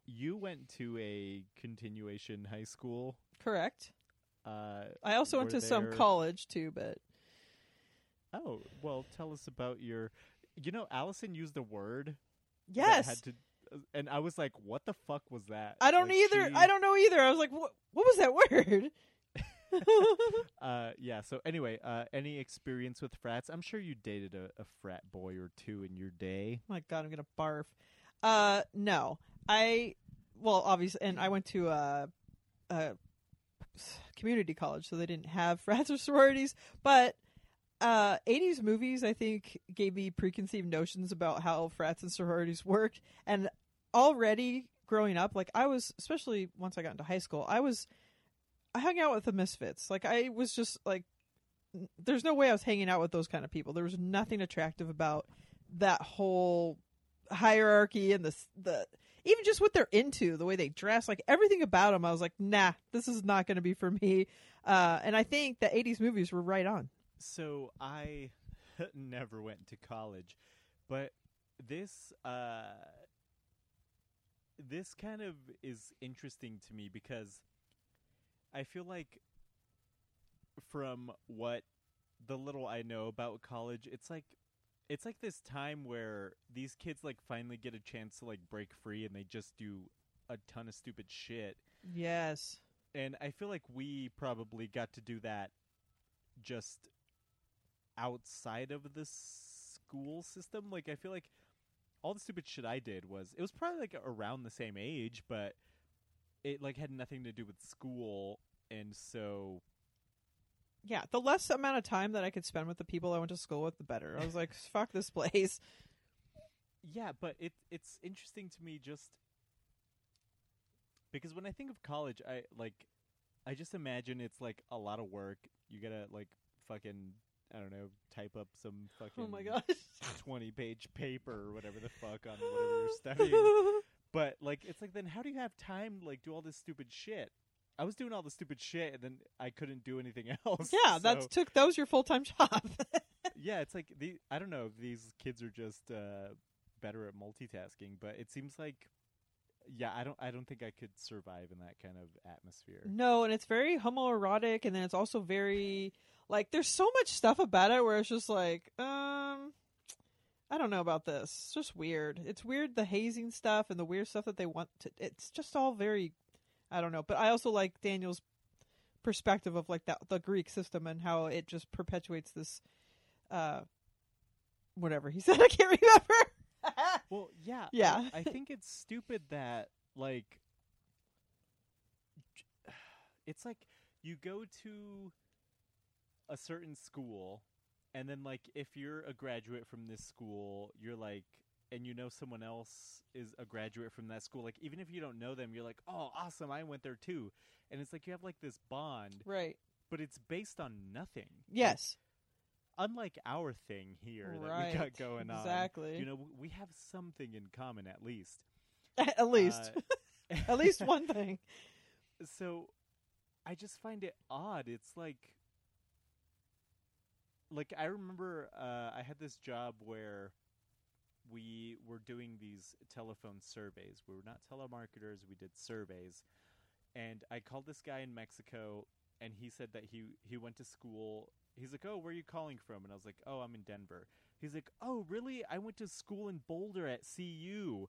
you went to a continuation high school. Correct. Uh, I also went to some college too, but oh, well, tell us about your. You know, Allison used a word. yes, had to, and I was like, "What the fuck was that?" I don't Like, either. she- I don't know either. I was like, what? What was that word? Uh, yeah. So anyway, uh, any experience with frats? I'm sure you dated a, a frat boy or two in your day. my God, I'm gonna barf. Uh, no, I. Well, obviously, and I went to a, a community college, so they didn't have frats or sororities. But uh, 80s movies, I think, gave me preconceived notions about how frats and sororities worked, and already growing up, like I was, especially once I got into high school, I was, I hung out with the misfits. Like I was just like, there's no way I was hanging out with those kind of people. There was nothing attractive about that whole hierarchy and the the even just what they're into, the way they dress, like everything about them. I was like, nah, this is not going to be for me. Uh, and I think the '80s movies were right on. So I never went to college, but this uh this kind of is interesting to me because I feel like from what the little I know about college, it's like it's like this time where these kids like finally get a chance to like break free and they just do a ton of stupid shit. Yes, and I feel like we probably got to do that just outside of the school system. Like I feel like all the stupid shit I did was it was probably like around the same age, but it like had nothing to do with school, and so yeah. The less amount of time that I could spend with the people I went to school with, the better. I was like, fuck this place. yeah. But it it's interesting to me just because when I think of college, I like I just imagine it's like a lot of work. You gotta like fucking I don't know type up some oh fucking Oh my gosh. 20 page paper or whatever the fuck on whatever you're studying. But like it's like then how do you have time to like do all this stupid shit? I was doing all the stupid shit and then I couldn't do anything else. yeah, that took that was your full time job. yeah, it's like the I don't know if these kids are just uh better at multitasking, but it seems like yeah, I don't I don't think I could survive in that kind of atmosphere. no, and it's very homoerotic, and then it's also very like there's so much stuff about it where it's just like, um, I don't know about this. It's just weird. It's weird the hazing stuff and the weird stuff that they want to. It's just all very, I don't know. But I also like Daniel's perspective of like that the Greek system and how it just perpetuates this, uh, whatever he said. I can't remember. Well, yeah. I- Yeah. I, think it's stupid that like it's like you go to a certain school and then like if you're a graduate from this school, you're like and you know someone else is a graduate from that school, like even if you don't know them, you're like, "Oh, awesome, I went there too." And it's like you have like this bond, right. but it's based on nothing. Like, Yes. unlike our thing here that we got going on. Exactly. You know, we have something in common at least. At least. Uh, At least one thing. so I just find it odd. It's like like I remember uh, I had this job where we were doing these telephone surveys. We were not telemarketers, we did surveys. And I called this guy in Mexico and he said that he he went to school. He's like, "Oh, where are you calling from?" And I was like, "Oh, I'm in Denver." He's like, "Oh, really? I went to school in Boulder at CU."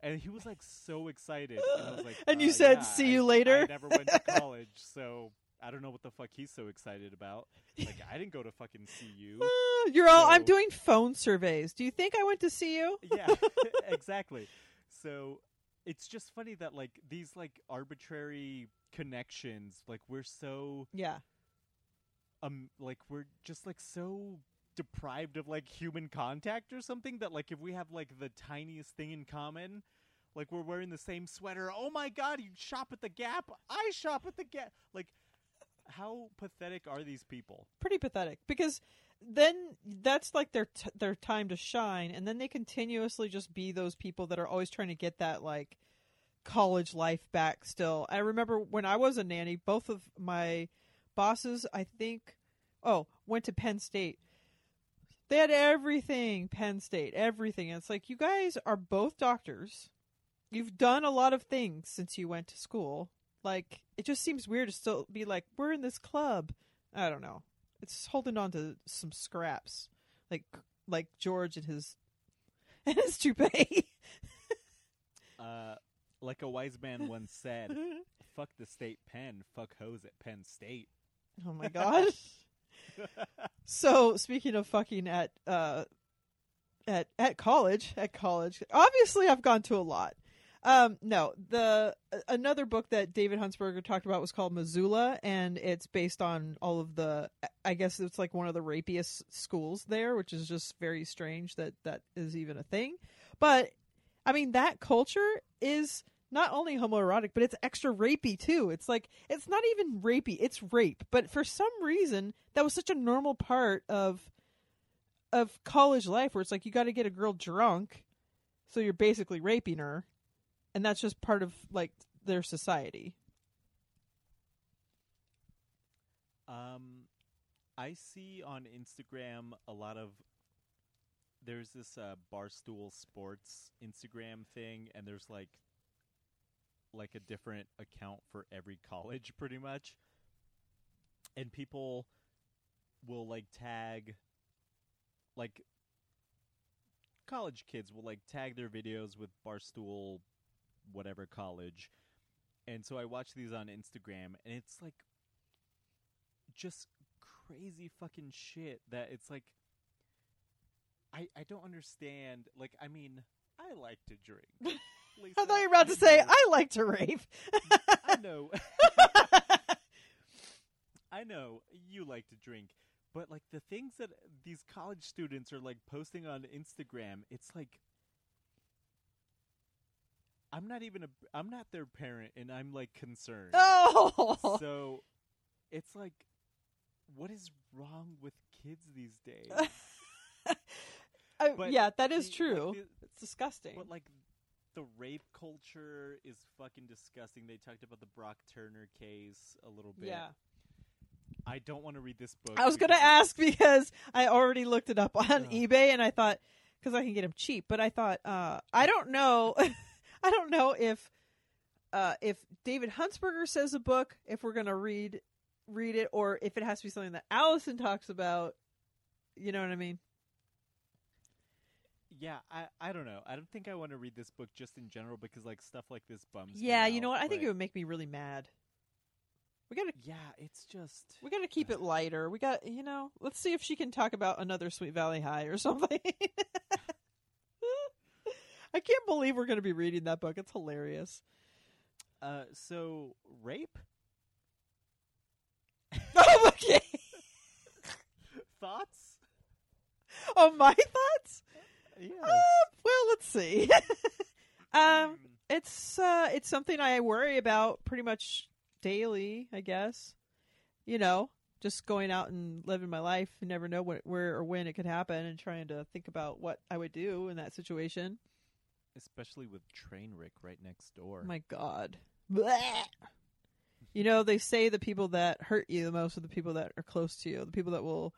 And he was like so excited. And I was like, And you "Uh, said, yeah, "See I- you later?" I never went to college, so I don't know what the fuck he's so excited about. Like I didn't go to fucking see you. Uh, You're all. I'm doing phone surveys. Do you think I went to see you? yeah, exactly. So it's just funny that like these like arbitrary connections, like we're so Yeah. um like we're just like so deprived of like human contact or something that like if we have like the tiniest thing in common like we're wearing the same sweater oh my god you shop at the gap i shop at the gap like how pathetic are these people Pretty pathetic because then that's like their t- their time to shine, and then they continuously just be those people that are always trying to get that like college life back. Still, I remember when I was a nanny, both of my bosses, I think, oh, went to Penn State. They had everything Penn State, everything. And it's like you guys are both doctors. You've done a lot of things since you went to school. Like it just seems weird to still be like we're in this club. I don't know. It's holding on to some scraps, like like George and his and his toupee. uh like a wise man once said fuck the state pen fuck hoes at penn state oh my god. so speaking of fucking at uh at at college at college obviously i've gone to a lot um no the another book that david huntsberger talked about was called missoula and it's based on all of the i guess it's like one of the rapiest schools there which is just very strange that that is even a thing but i mean that culture is not only homoerotic, but it's extra rapey too. It's like it's not even rapey; it's rape. But for some reason, that was such a normal part of of college life, where it's like you got to get a girl drunk, so you're basically raping her, and that's just part of like their society. Um, I see on Instagram a lot of. There's this uh, barstool sports Instagram thing, and there's like, like a different account for every college, pretty much. And people will like tag, like, college kids will like tag their videos with barstool, whatever college. And so I watch these on Instagram, and it's like just crazy fucking shit that it's like I I don't understand. Like I mean, I like to drink. Lisa, I thought you were about to say, know- "I like to rape." I know. I know you like to drink, but like the things that these college students are like posting on Instagram, it's like I'm not even a I'm not their parent and I'm like concerned. oh, So it's like what is wrong with kids these days? I- yeah, that is the- like, true. the- it's disgusting. But like the rape culture is fucking disgusting. They talked about the Brock Turner case a little bit. yeah. I don't want to read this book. I was going to ask because I already looked it up on Ugh. eBay and I thought because I can get them cheap, but I thought uh, I don't know, I don't know if uh, if David Huntsberger says a book, if we're going to read read it, or if it has to be something that Allison talks about. You know what I mean? Yeah, I I don't know. I don't think I want to read this book just in general because like stuff like this bums. me Yeah, you know what? I think it would make me really mad. We gotta Yeah, it's just. we gotta keep it lighter. We got you know. Let's see if she can talk about another Sweet Valley High or something. I can't believe we're gonna be reading that book. It's hilarious. Uh, so rape Oh, okay. thoughts? Oh, my thoughts? Yes. Uh, well, let's see. um, Hmm. it's uh, it's something I worry about pretty much daily. I guess. You know, just going out and living my life. You never know what, where or when it could happen, and trying to think about what I would do in that situation. Especially with Trainwreck right next door. My God. Blech. You know, they say the people that hurt you the most are the people that are close to you, the people that will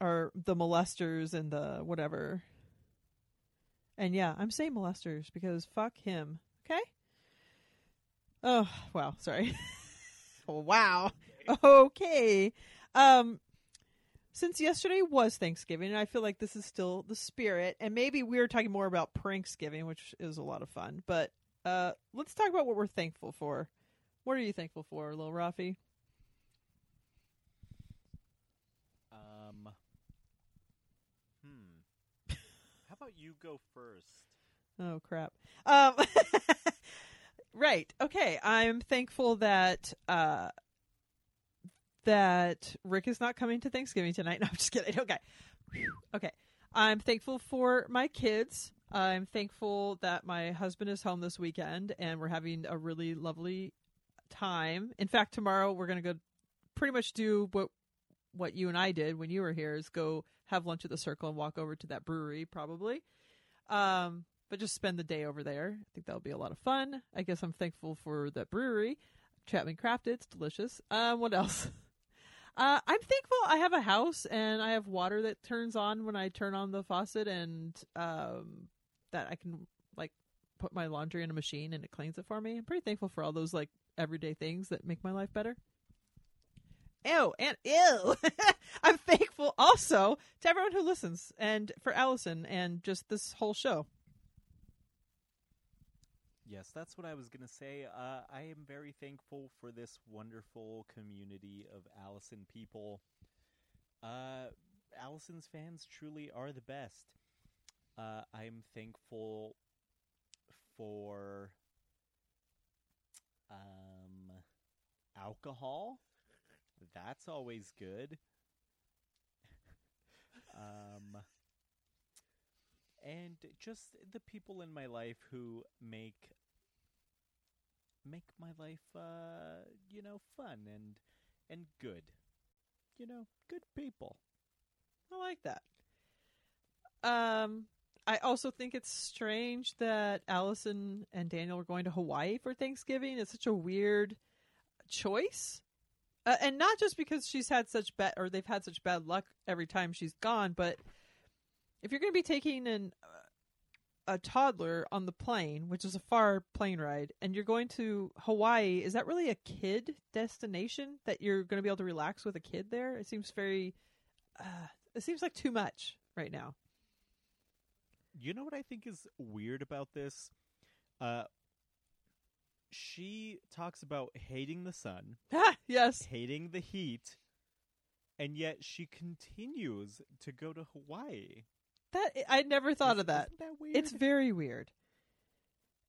are the molesters and the whatever. And yeah, I'm saying molesters because fuck him. Okay? Oh, wow, sorry. oh, wow. Okay. Um since yesterday was Thanksgiving, and I feel like this is still the spirit, and maybe we are talking more about Pranksgiving, which is a lot of fun, but uh, let's talk about what we're thankful for. What are you thankful for, Lil Rafi? Um, hmm. How about you go first? Oh crap. Um, right. Okay. I'm thankful that uh, that Rick is not coming to Thanksgiving tonight. No, I'm just kidding. Okay. Okay. I'm thankful for my kids. I'm thankful that my husband is home this weekend and we're having a really lovely time. In fact, tomorrow we're going to go pretty much do what what you and I did when you were here is go have lunch at the circle and walk over to that brewery probably. Um, but just spend the day over there. I think that'll be a lot of fun. I guess I'm thankful for that brewery, Chapman Crafted. It's delicious. Um, what else? Uh, I'm thankful I have a house and I have water that turns on when I turn on the faucet, and um, that I can like put my laundry in a machine and it cleans it for me. I'm pretty thankful for all those like everyday things that make my life better. Ew and ew. I'm thankful also to everyone who listens and for Allison and just this whole show. Yes, that's what I was going to say. Uh, I am very thankful for this wonderful community of Allison people. Uh, Allison's fans truly are the best. Uh, I'm thankful for um, alcohol. That's always good. um, and just the people in my life who make make my life uh you know fun and and good you know good people I like that. Um, I also think it's strange that Allison and Daniel are going to Hawaii for Thanksgiving. It's such a weird choice, uh, and not just because she's had such bad or they've had such bad luck every time she's gone, but if you're going to be taking an uh, a toddler on the plane, which is a far plane ride, and you're going to Hawaii, is that really a kid destination that you're going to be able to relax with a kid there? It seems very uh, it seems like too much right now. you know what i think is weird about this uh she talks about hating the sun yes. hating the heat and yet she continues to go to hawaii That I never thought of that. isn't that weird It's very weird.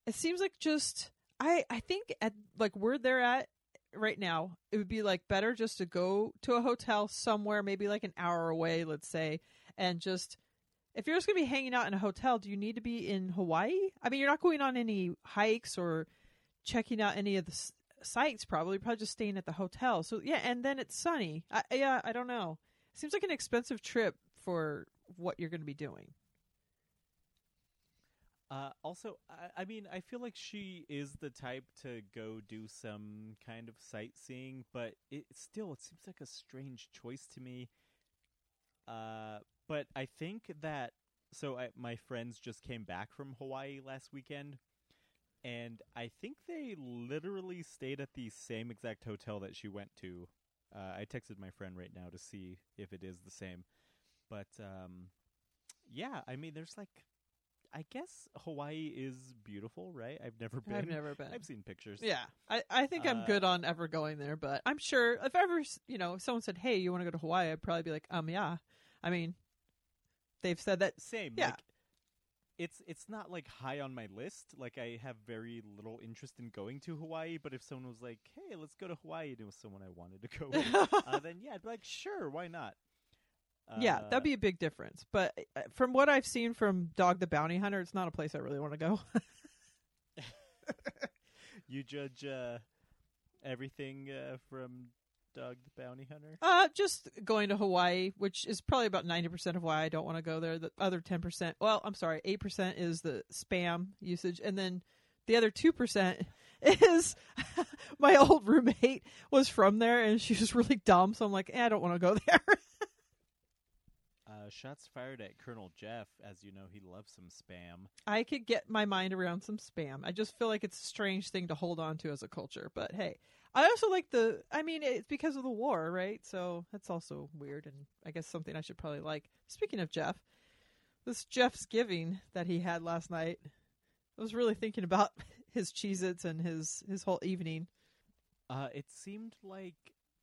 It seems like just I I think at like where they're at right now, it would be like better just to go to a hotel somewhere, maybe like an hour away, let's say, and just if you're just going to be hanging out in a hotel, do you need to be in Hawaii? I mean, you're not going on any hikes or checking out any of the s- sites probably, You're probably just staying at the hotel. So yeah, and then it's sunny. I, yeah, I don't know. Seems like an expensive trip for what you're going to be doing. Uh, also, I, I mean, I feel like she is the type to go do some kind of sightseeing, but it still it seems like a strange choice to me. Uh, but I think that so I, my friends just came back from Hawaii last weekend, and I think they literally stayed at the same exact hotel that she went to. Uh, I texted my friend right now to see if it is the same, but um, yeah, I mean, there's like I guess Hawaii is beautiful, right? I've never been. I've never been. I've seen pictures. Yeah, I, I think I'm Uh, good on ever going there, but I'm sure if ever you know if someone said, "Hey, you want to go to Hawaii?" I'd probably be like, "Um, yeah." I mean, they've said that. Same. Yeah. Like, it's it's not like high on my list. Like I have very little interest in going to Hawaii. But if someone was like, "Hey, let's go to Hawaii," and it was someone I wanted to go with, uh, then yeah, I'd be like, "Sure, why not?" Yeah, Uh, that'd be a big difference. But uh, from what I've seen from Dog the Bounty Hunter, it's not a place I really want to go. you judge uh, everything uh, from Dog the Bounty Hunter. uh, just going to Hawaii, which is probably about ninety percent of why I don't want to go there. The other ten percent, well, I'm sorry, eight percent is the spam usage, and then the other two percent is my old roommate was from there, and she was really dumb. So I'm like, eh, I don't want to go there. Uh, shots fired at Colonel Jeff. As you know, he loves some spam. I could get my mind around some spam. I just feel like it's a strange thing to hold on to as a culture. But hey, I also like the. I mean, it's because of the war, right? So that's also weird, and I guess something I should probably like. Speaking of Jeff, this Jeff's giving that he had last night. I was really thinking about his Cheez-Its and his his whole evening. Uh, it seemed like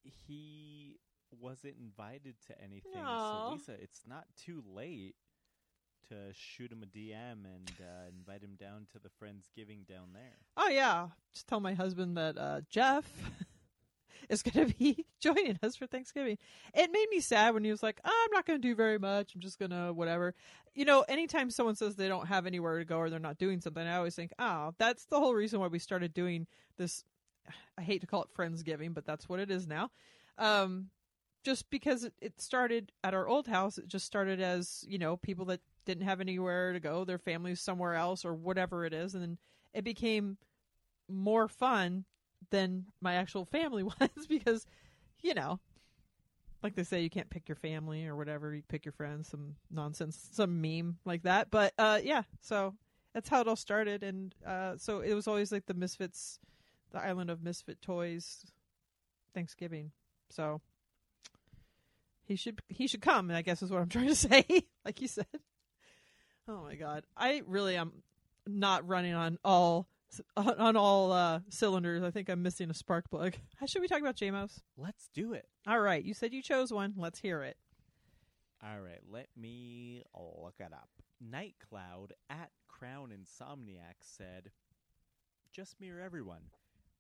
he wasn't invited to anything. So Lisa, it's not too late to to shoot him a DM and uh, invite him down to the Friendsgiving down there. Oh yeah, just tell my husband that uh, Jeff is going to be joining us for Thanksgiving. It made me sad when he was like, oh, "I'm not going to do very much. I'm just going to whatever." You know, anytime someone says they don't have anywhere to go or they're not doing something, I always think, "Oh, that's the whole reason why we started doing this." I hate to call it Friendsgiving, but that's what it is now. Um, just because it- started at our old house, it just started as you know people that didn't have anywhere to go, their families somewhere else or whatever it is, and then it became more fun than my actual family was because you know like they say you can't pick your family or whatever. You pick your friends some nonsense some meme like that. But uh yeah so that's how it all started. And uh so it was always like the misfits the island of misfit toys thanksgiving. So he should he should come i guess is what i'm trying to say like you said oh my god i really am not running on all on all uh, cylinders. I think I'm missing a spark plug. How should we talk about JMOS? Let's do it. All right, you said you chose one. Let's hear it. All right, let me look it up. Nightcloud at Crown Insomniac said, Just mirror everyone.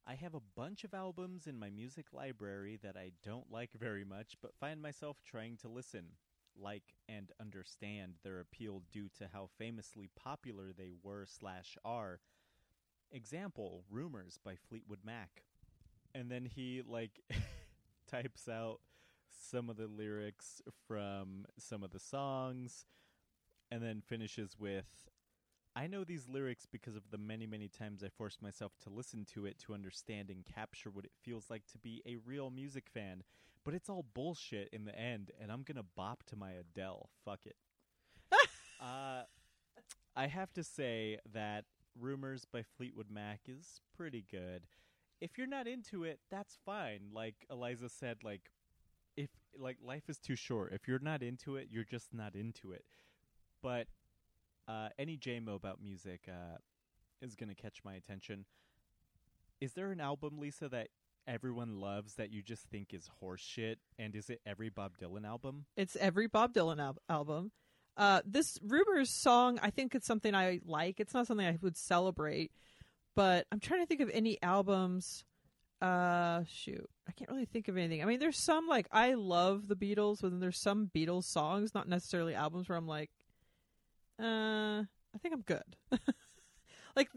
I have a bunch of albums in my music library that I don't like very much, but find myself trying to listen, like, and understand their appeal due to how famously popular they were slash are. Example, Rumours by Fleetwood Mac. And then he, like, types out some of the lyrics from some of the songs and then finishes with I know these lyrics because of the many, many times I forced myself to listen to it to understand and capture what it feels like to be a real music fan. But it's all bullshit in the end, and I'm gonna bop to my Adele. Fuck it. uh, I have to say that Rumours by Fleetwood Mac is pretty good. If you're not into it, that's fine. Like Eliza said, like if like life is too short. If you're not into it, you're just not into it. But uh, any JMO about music uh, is gonna catch my attention. Is there an album, Lisa, that everyone loves that you just think is horseshit? And is it every Bob Dylan album? It's every Bob Dylan al- album. Uh, this Rumours song, I think it's something I like. It's not something I would celebrate, but I'm trying to think of any albums. Uh, shoot, I can't really think of anything. I mean, there's some like I love the Beatles, but then there's some Beatles songs, not necessarily albums, where I'm like, uh, I think I'm good. like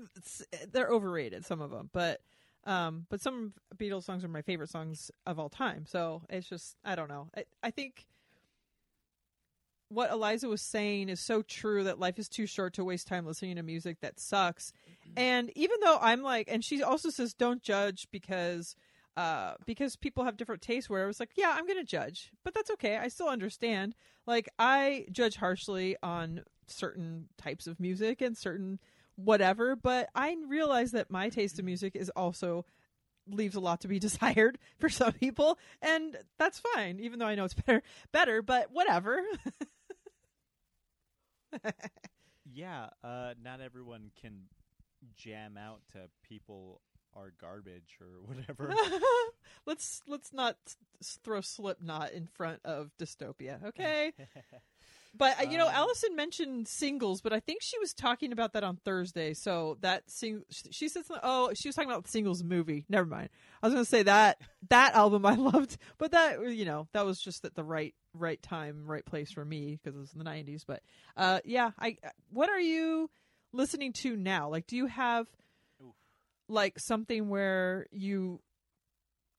they're overrated, some of them, but um, but some Beatles songs are my favorite songs of all time. So it's just I don't know. I, I think what Eliza was saying is so true that life is too short to waste time listening to music that sucks. And even though I'm like, and she also says, don't judge because, uh, because people have different tastes. Where I was like, yeah, I'm gonna judge, but that's okay. I still understand. Like I judge harshly on certain types of music and certain whatever, but I realize that my taste in music is also leaves a lot to be desired for some people and that's fine even though i know it's better better but whatever Yeah, uh, not everyone can jam out to people are garbage or whatever. let's let's not throw Slipknot in front of dystopia, okay? But uh, you know, Um, Allison mentioned singles, but I think she was talking about that on Thursday. So that sing, she said, "Oh, she was talking about the singles movie." Never mind. I was going to say that that album I loved, but that you know that was just at the right right time, right place for me because it was in the '90s. But uh, yeah, I what are you listening to now? Like, do you have. Like something where you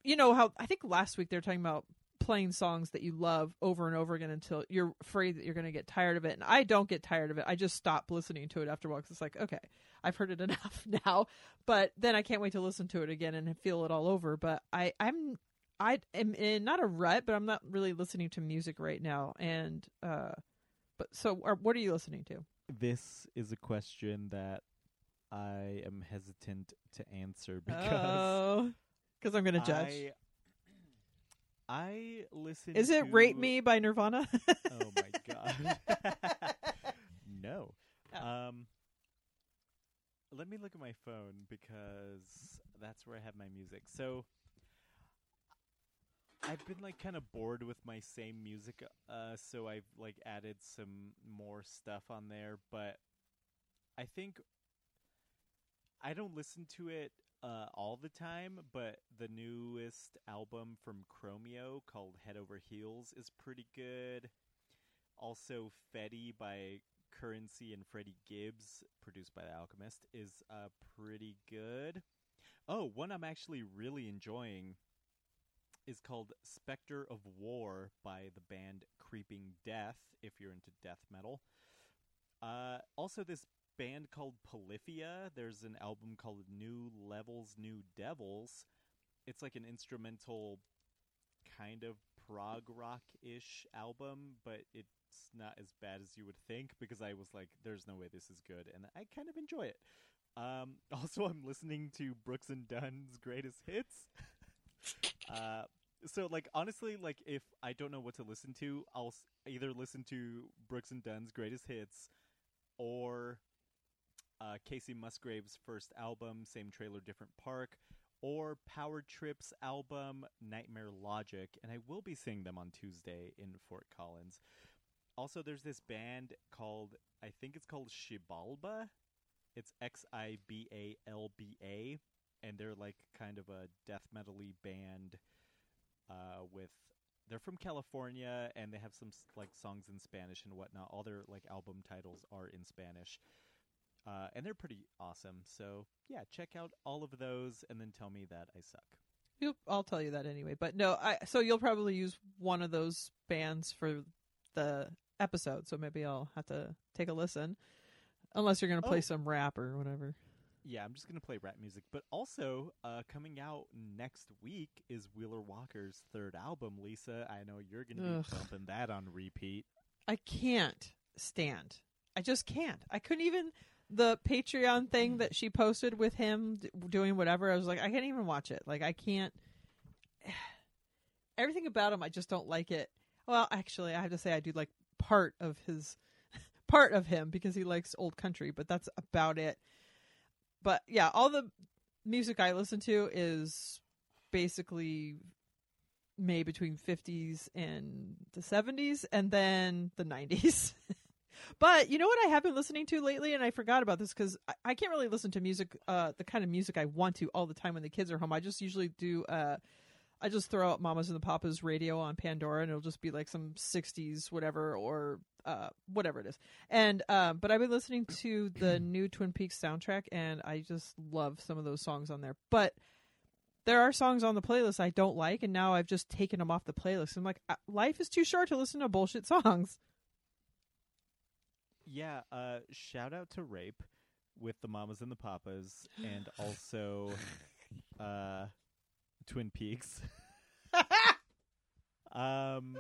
you know how I think last week they were talking about playing songs that you love over and over again until you're afraid that you're going to get tired of it. And I don't get tired of it. I just stop listening to it after a while because it's like, okay, I've heard it enough now. But then I can't wait to listen to it again and feel it all over. But I, I'm, I am in not a rut, but I'm not really listening to music right now. And, uh, but so are, what are you listening to? this is a question that I am hesitant to answer because Oh, because I'm going to judge. I, I listen. Is it to- Rape Me by Nirvana? Oh my god. no. Oh. Um let me look at my phone because that's where I have my music. So I've been like kind of bored with my same music, uh, so I've like added some more stuff on there. But I think I don't listen to it uh, all the time. But the newest album from Chromeo called Head Over Heels is pretty good. Also, Fetti by Currency and Freddie Gibbs, produced by The Alchemist, is uh, pretty good. Oh, one I'm actually really enjoying is called Spectre of War by the band Creeping Death, if you're into death metal. Uh, also, this band called Polyphia. There's an album called New Levels, New Devils. It's like an instrumental kind of prog rock ish album, but it's not as bad as you would think because I was like, there's no way this is good, and I kind of enjoy it. Um, also, I'm listening to Brooks and Dunn's greatest hits. uh, so, like, honestly, like, if I don't know what to listen to, I'll either listen to Brooks and Dunn's greatest hits or uh, Kacey Musgraves' first album, Same Trailer, Different Park, or Power Trip's album, Nightmare Logic. And I will be seeing them on Tuesday in Fort Collins. Also, there's this band called, I think it's called Xibalba. It's X I B A L B A. And they're like kind of a death metal-y band uh, with. They're from California and they have some like songs in Spanish and whatnot. All their like album titles are in Spanish. Uh, and they're pretty awesome. So yeah, check out all of those and then tell me that I suck. You'll, I'll tell you that anyway. But no, I so you'll probably use one of those bands for the episode. So maybe I'll have to take a listen, unless you're going to play Oh. some rap or whatever. Yeah, I'm just gonna play rap music. But also, uh, coming out next week is Wheeler Walker's third album. Lisa, I know you're gonna be Ugh. bumping that on repeat. I can't stand. I just can't. I couldn't even the Patreon thing that she posted with him doing whatever. I was like, I can't even watch it. Like, I can't. Everything about him, I just don't like it. Well, actually, I have to say, I do like part of his part of him because he likes old country, but that's about it. But yeah, all the music I listen to is basically made between 50s and the 70s and then the 90s. but you know what I have been listening to lately and I forgot about this cuz I, I can't really listen to music uh the kind of music I want to all the time when the kids are home. I just usually do uh I just throw out Mamas and the Papas radio on Pandora and it'll just be like some 60s whatever or uh whatever it is. And um but I've been listening to the new Twin Peaks soundtrack and I just love some of those songs on there. But there are songs on the playlist I don't like, and now I've just taken them off the playlist. I'm like, uh, life is too short to listen to bullshit songs. Yeah, uh, shout out to Rape with the Mamas and the Papas, and also uh, Twin Peaks. um,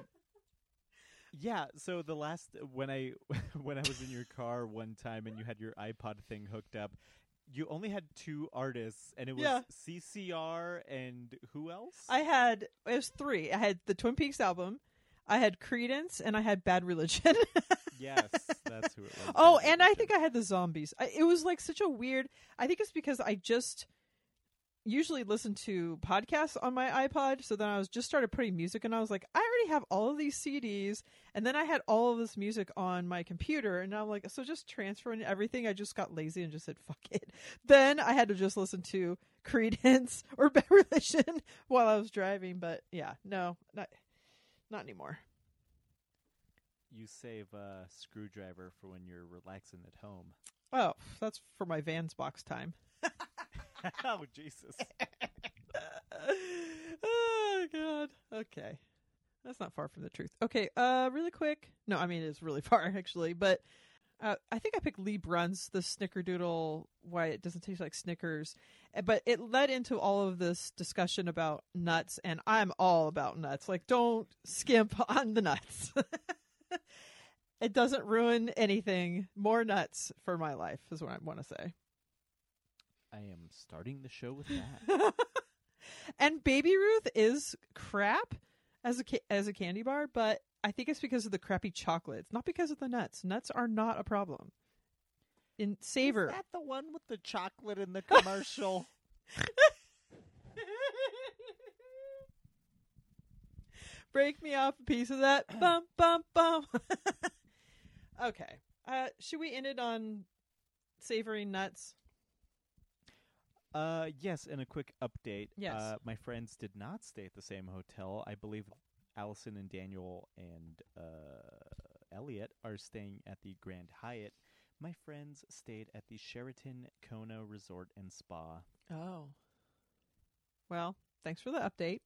yeah. So the last when I when I was in your car one time and you had your iPod thing hooked up, you only had two artists, and it was Yeah. CCR and who else? I had it was three. I had the Twin Peaks album, I had Creedence, and I had Bad Religion. Yes, that's who it was. oh, and I think I had the Zombies. I, it was like such a weird. I think it's because I just usually listen to podcasts on my iPod. So then I was just started putting music, and I was like, I already have all of these CDs, and then I had all of this music on my computer, and I'm like, so just transferring everything. I just got lazy and just said, fuck it. Then I had to just listen to Creedence or Bad Religion while I was driving. But yeah, no, not not anymore. You save a screwdriver for when you're relaxing at home. Oh, that's for my Vans box time. oh Jesus! oh god. Okay. That's not far from the truth. Okay, uh really quick. No, I mean it's really far actually, but uh, I think I picked Lee Bruns, the Snickerdoodle, why it doesn't taste like Snickers. Uh, But it led into all of this discussion about nuts, and I'm all about nuts. Like, don't skimp on the nuts. It doesn't ruin anything. More nuts for my life is what I want to say. I am starting the show with that. and Baby Ruth is crap as a ca- as a candy bar, but I think it's because of the crappy chocolate. It's not because of the nuts. Nuts are not a problem. In savor. Is that the one with the chocolate in the commercial? Break me off a piece of that. Bum bum bum. okay. Uh, should we end it on savory nuts? Uh, yes, and a quick update. Yes. Uh, my friends did not stay at the same hotel. I believe Allison and Daniel and uh, Elliot are staying at the Grand Hyatt. My friends stayed at the Sheraton Kona Resort and Spa. Oh. Well, thanks for the update.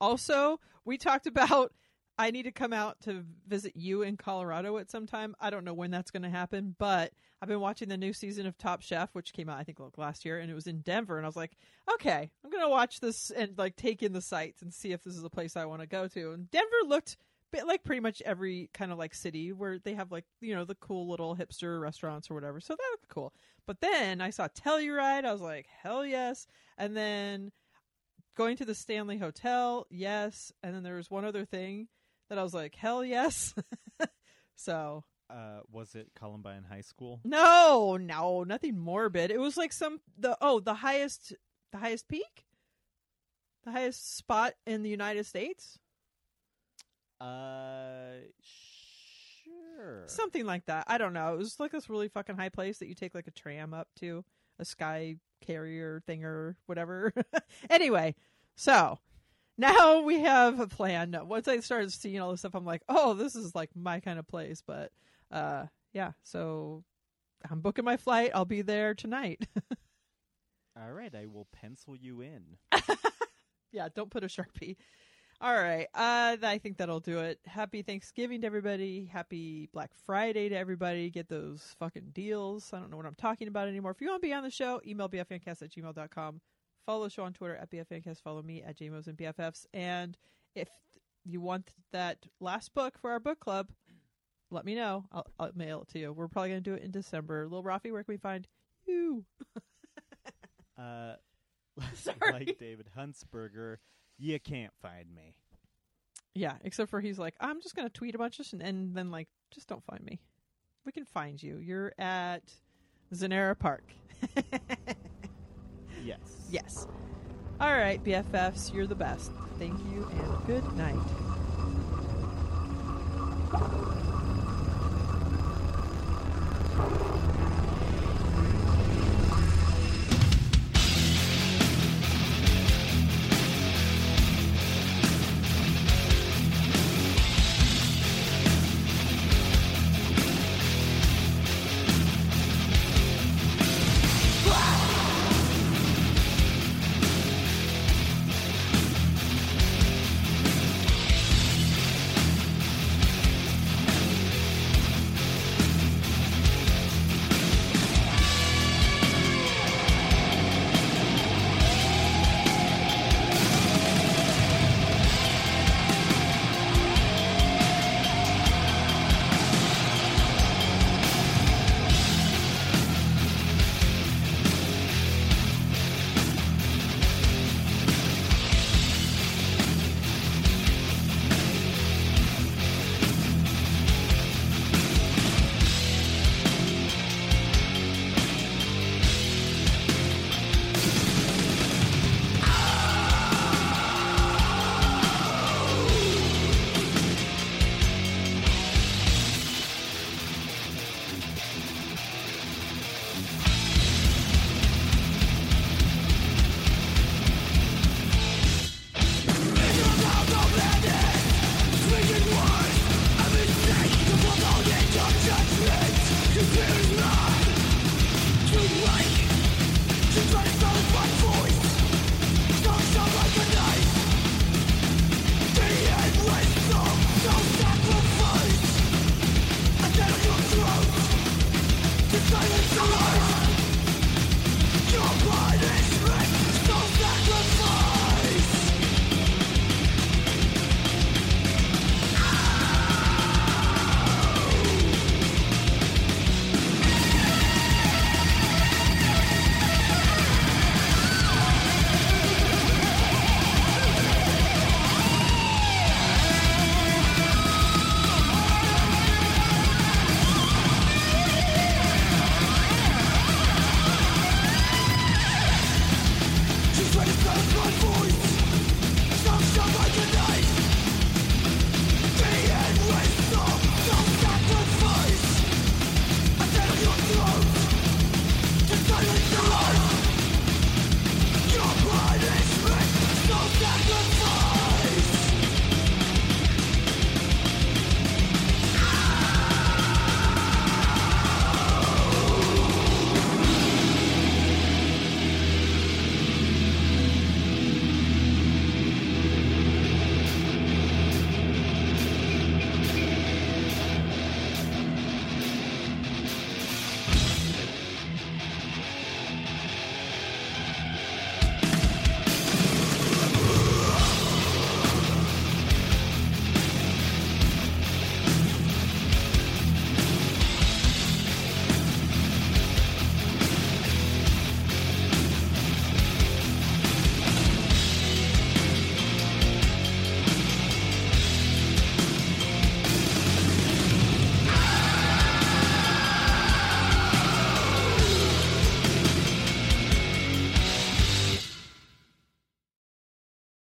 Also, we talked about I need to come out to visit you in Colorado at some time. I don't know when that's going to happen, but I've been watching the new season of Top Chef, which came out I think like last year, and it was in Denver, and I was like, okay, I'm going to watch this and like take in the sights and see if this is a place I want to go to. And Denver looked bit like pretty much every kind of like city where they have like you know the cool little hipster restaurants or whatever. So that looked cool. But then I saw Telluride. I was like, hell yes. And then going to the Stanley Hotel, yes. And then there was one other thing that I was like, hell yes. so Uh, was it Columbine High School? no, no, nothing morbid. It was like some the oh the highest the highest peak, the highest spot in the United States. Uh, sure. something like that. I don't know. It was like this really fucking high place that you take like a tram up to, a sky carrier thing or whatever. anyway, so now we have a plan. Once I started seeing all this stuff, I'm like, oh, this is like my kind of place. But uh, yeah, so I'm booking my flight. I'll be there tonight. All right, I will pencil you in. yeah, don't put a sharpie. All right, uh, I think that'll do it. Happy Thanksgiving to everybody. Happy Black Friday to everybody. Get those fucking deals. I don't know what I'm talking about anymore. If you want to be on the show, email bffancast at gmail.com. Follow the show on Twitter at bffancast. Follow me at jmos and bffs. And if you want that last book for our book club, let me know. I'll, I'll mail it to you. We're probably going to do it in December. Little Rafi, where can we find you? Uh, Sorry. like David Huntsberger, you can't find me. Yeah, except for he's like, I'm just gonna tweet a bunch of shit and then like, just don't find me. We can find you. You're at Zanera Park. Yes. yes. All right, BFFs, you're the best. Thank you and good night. Silence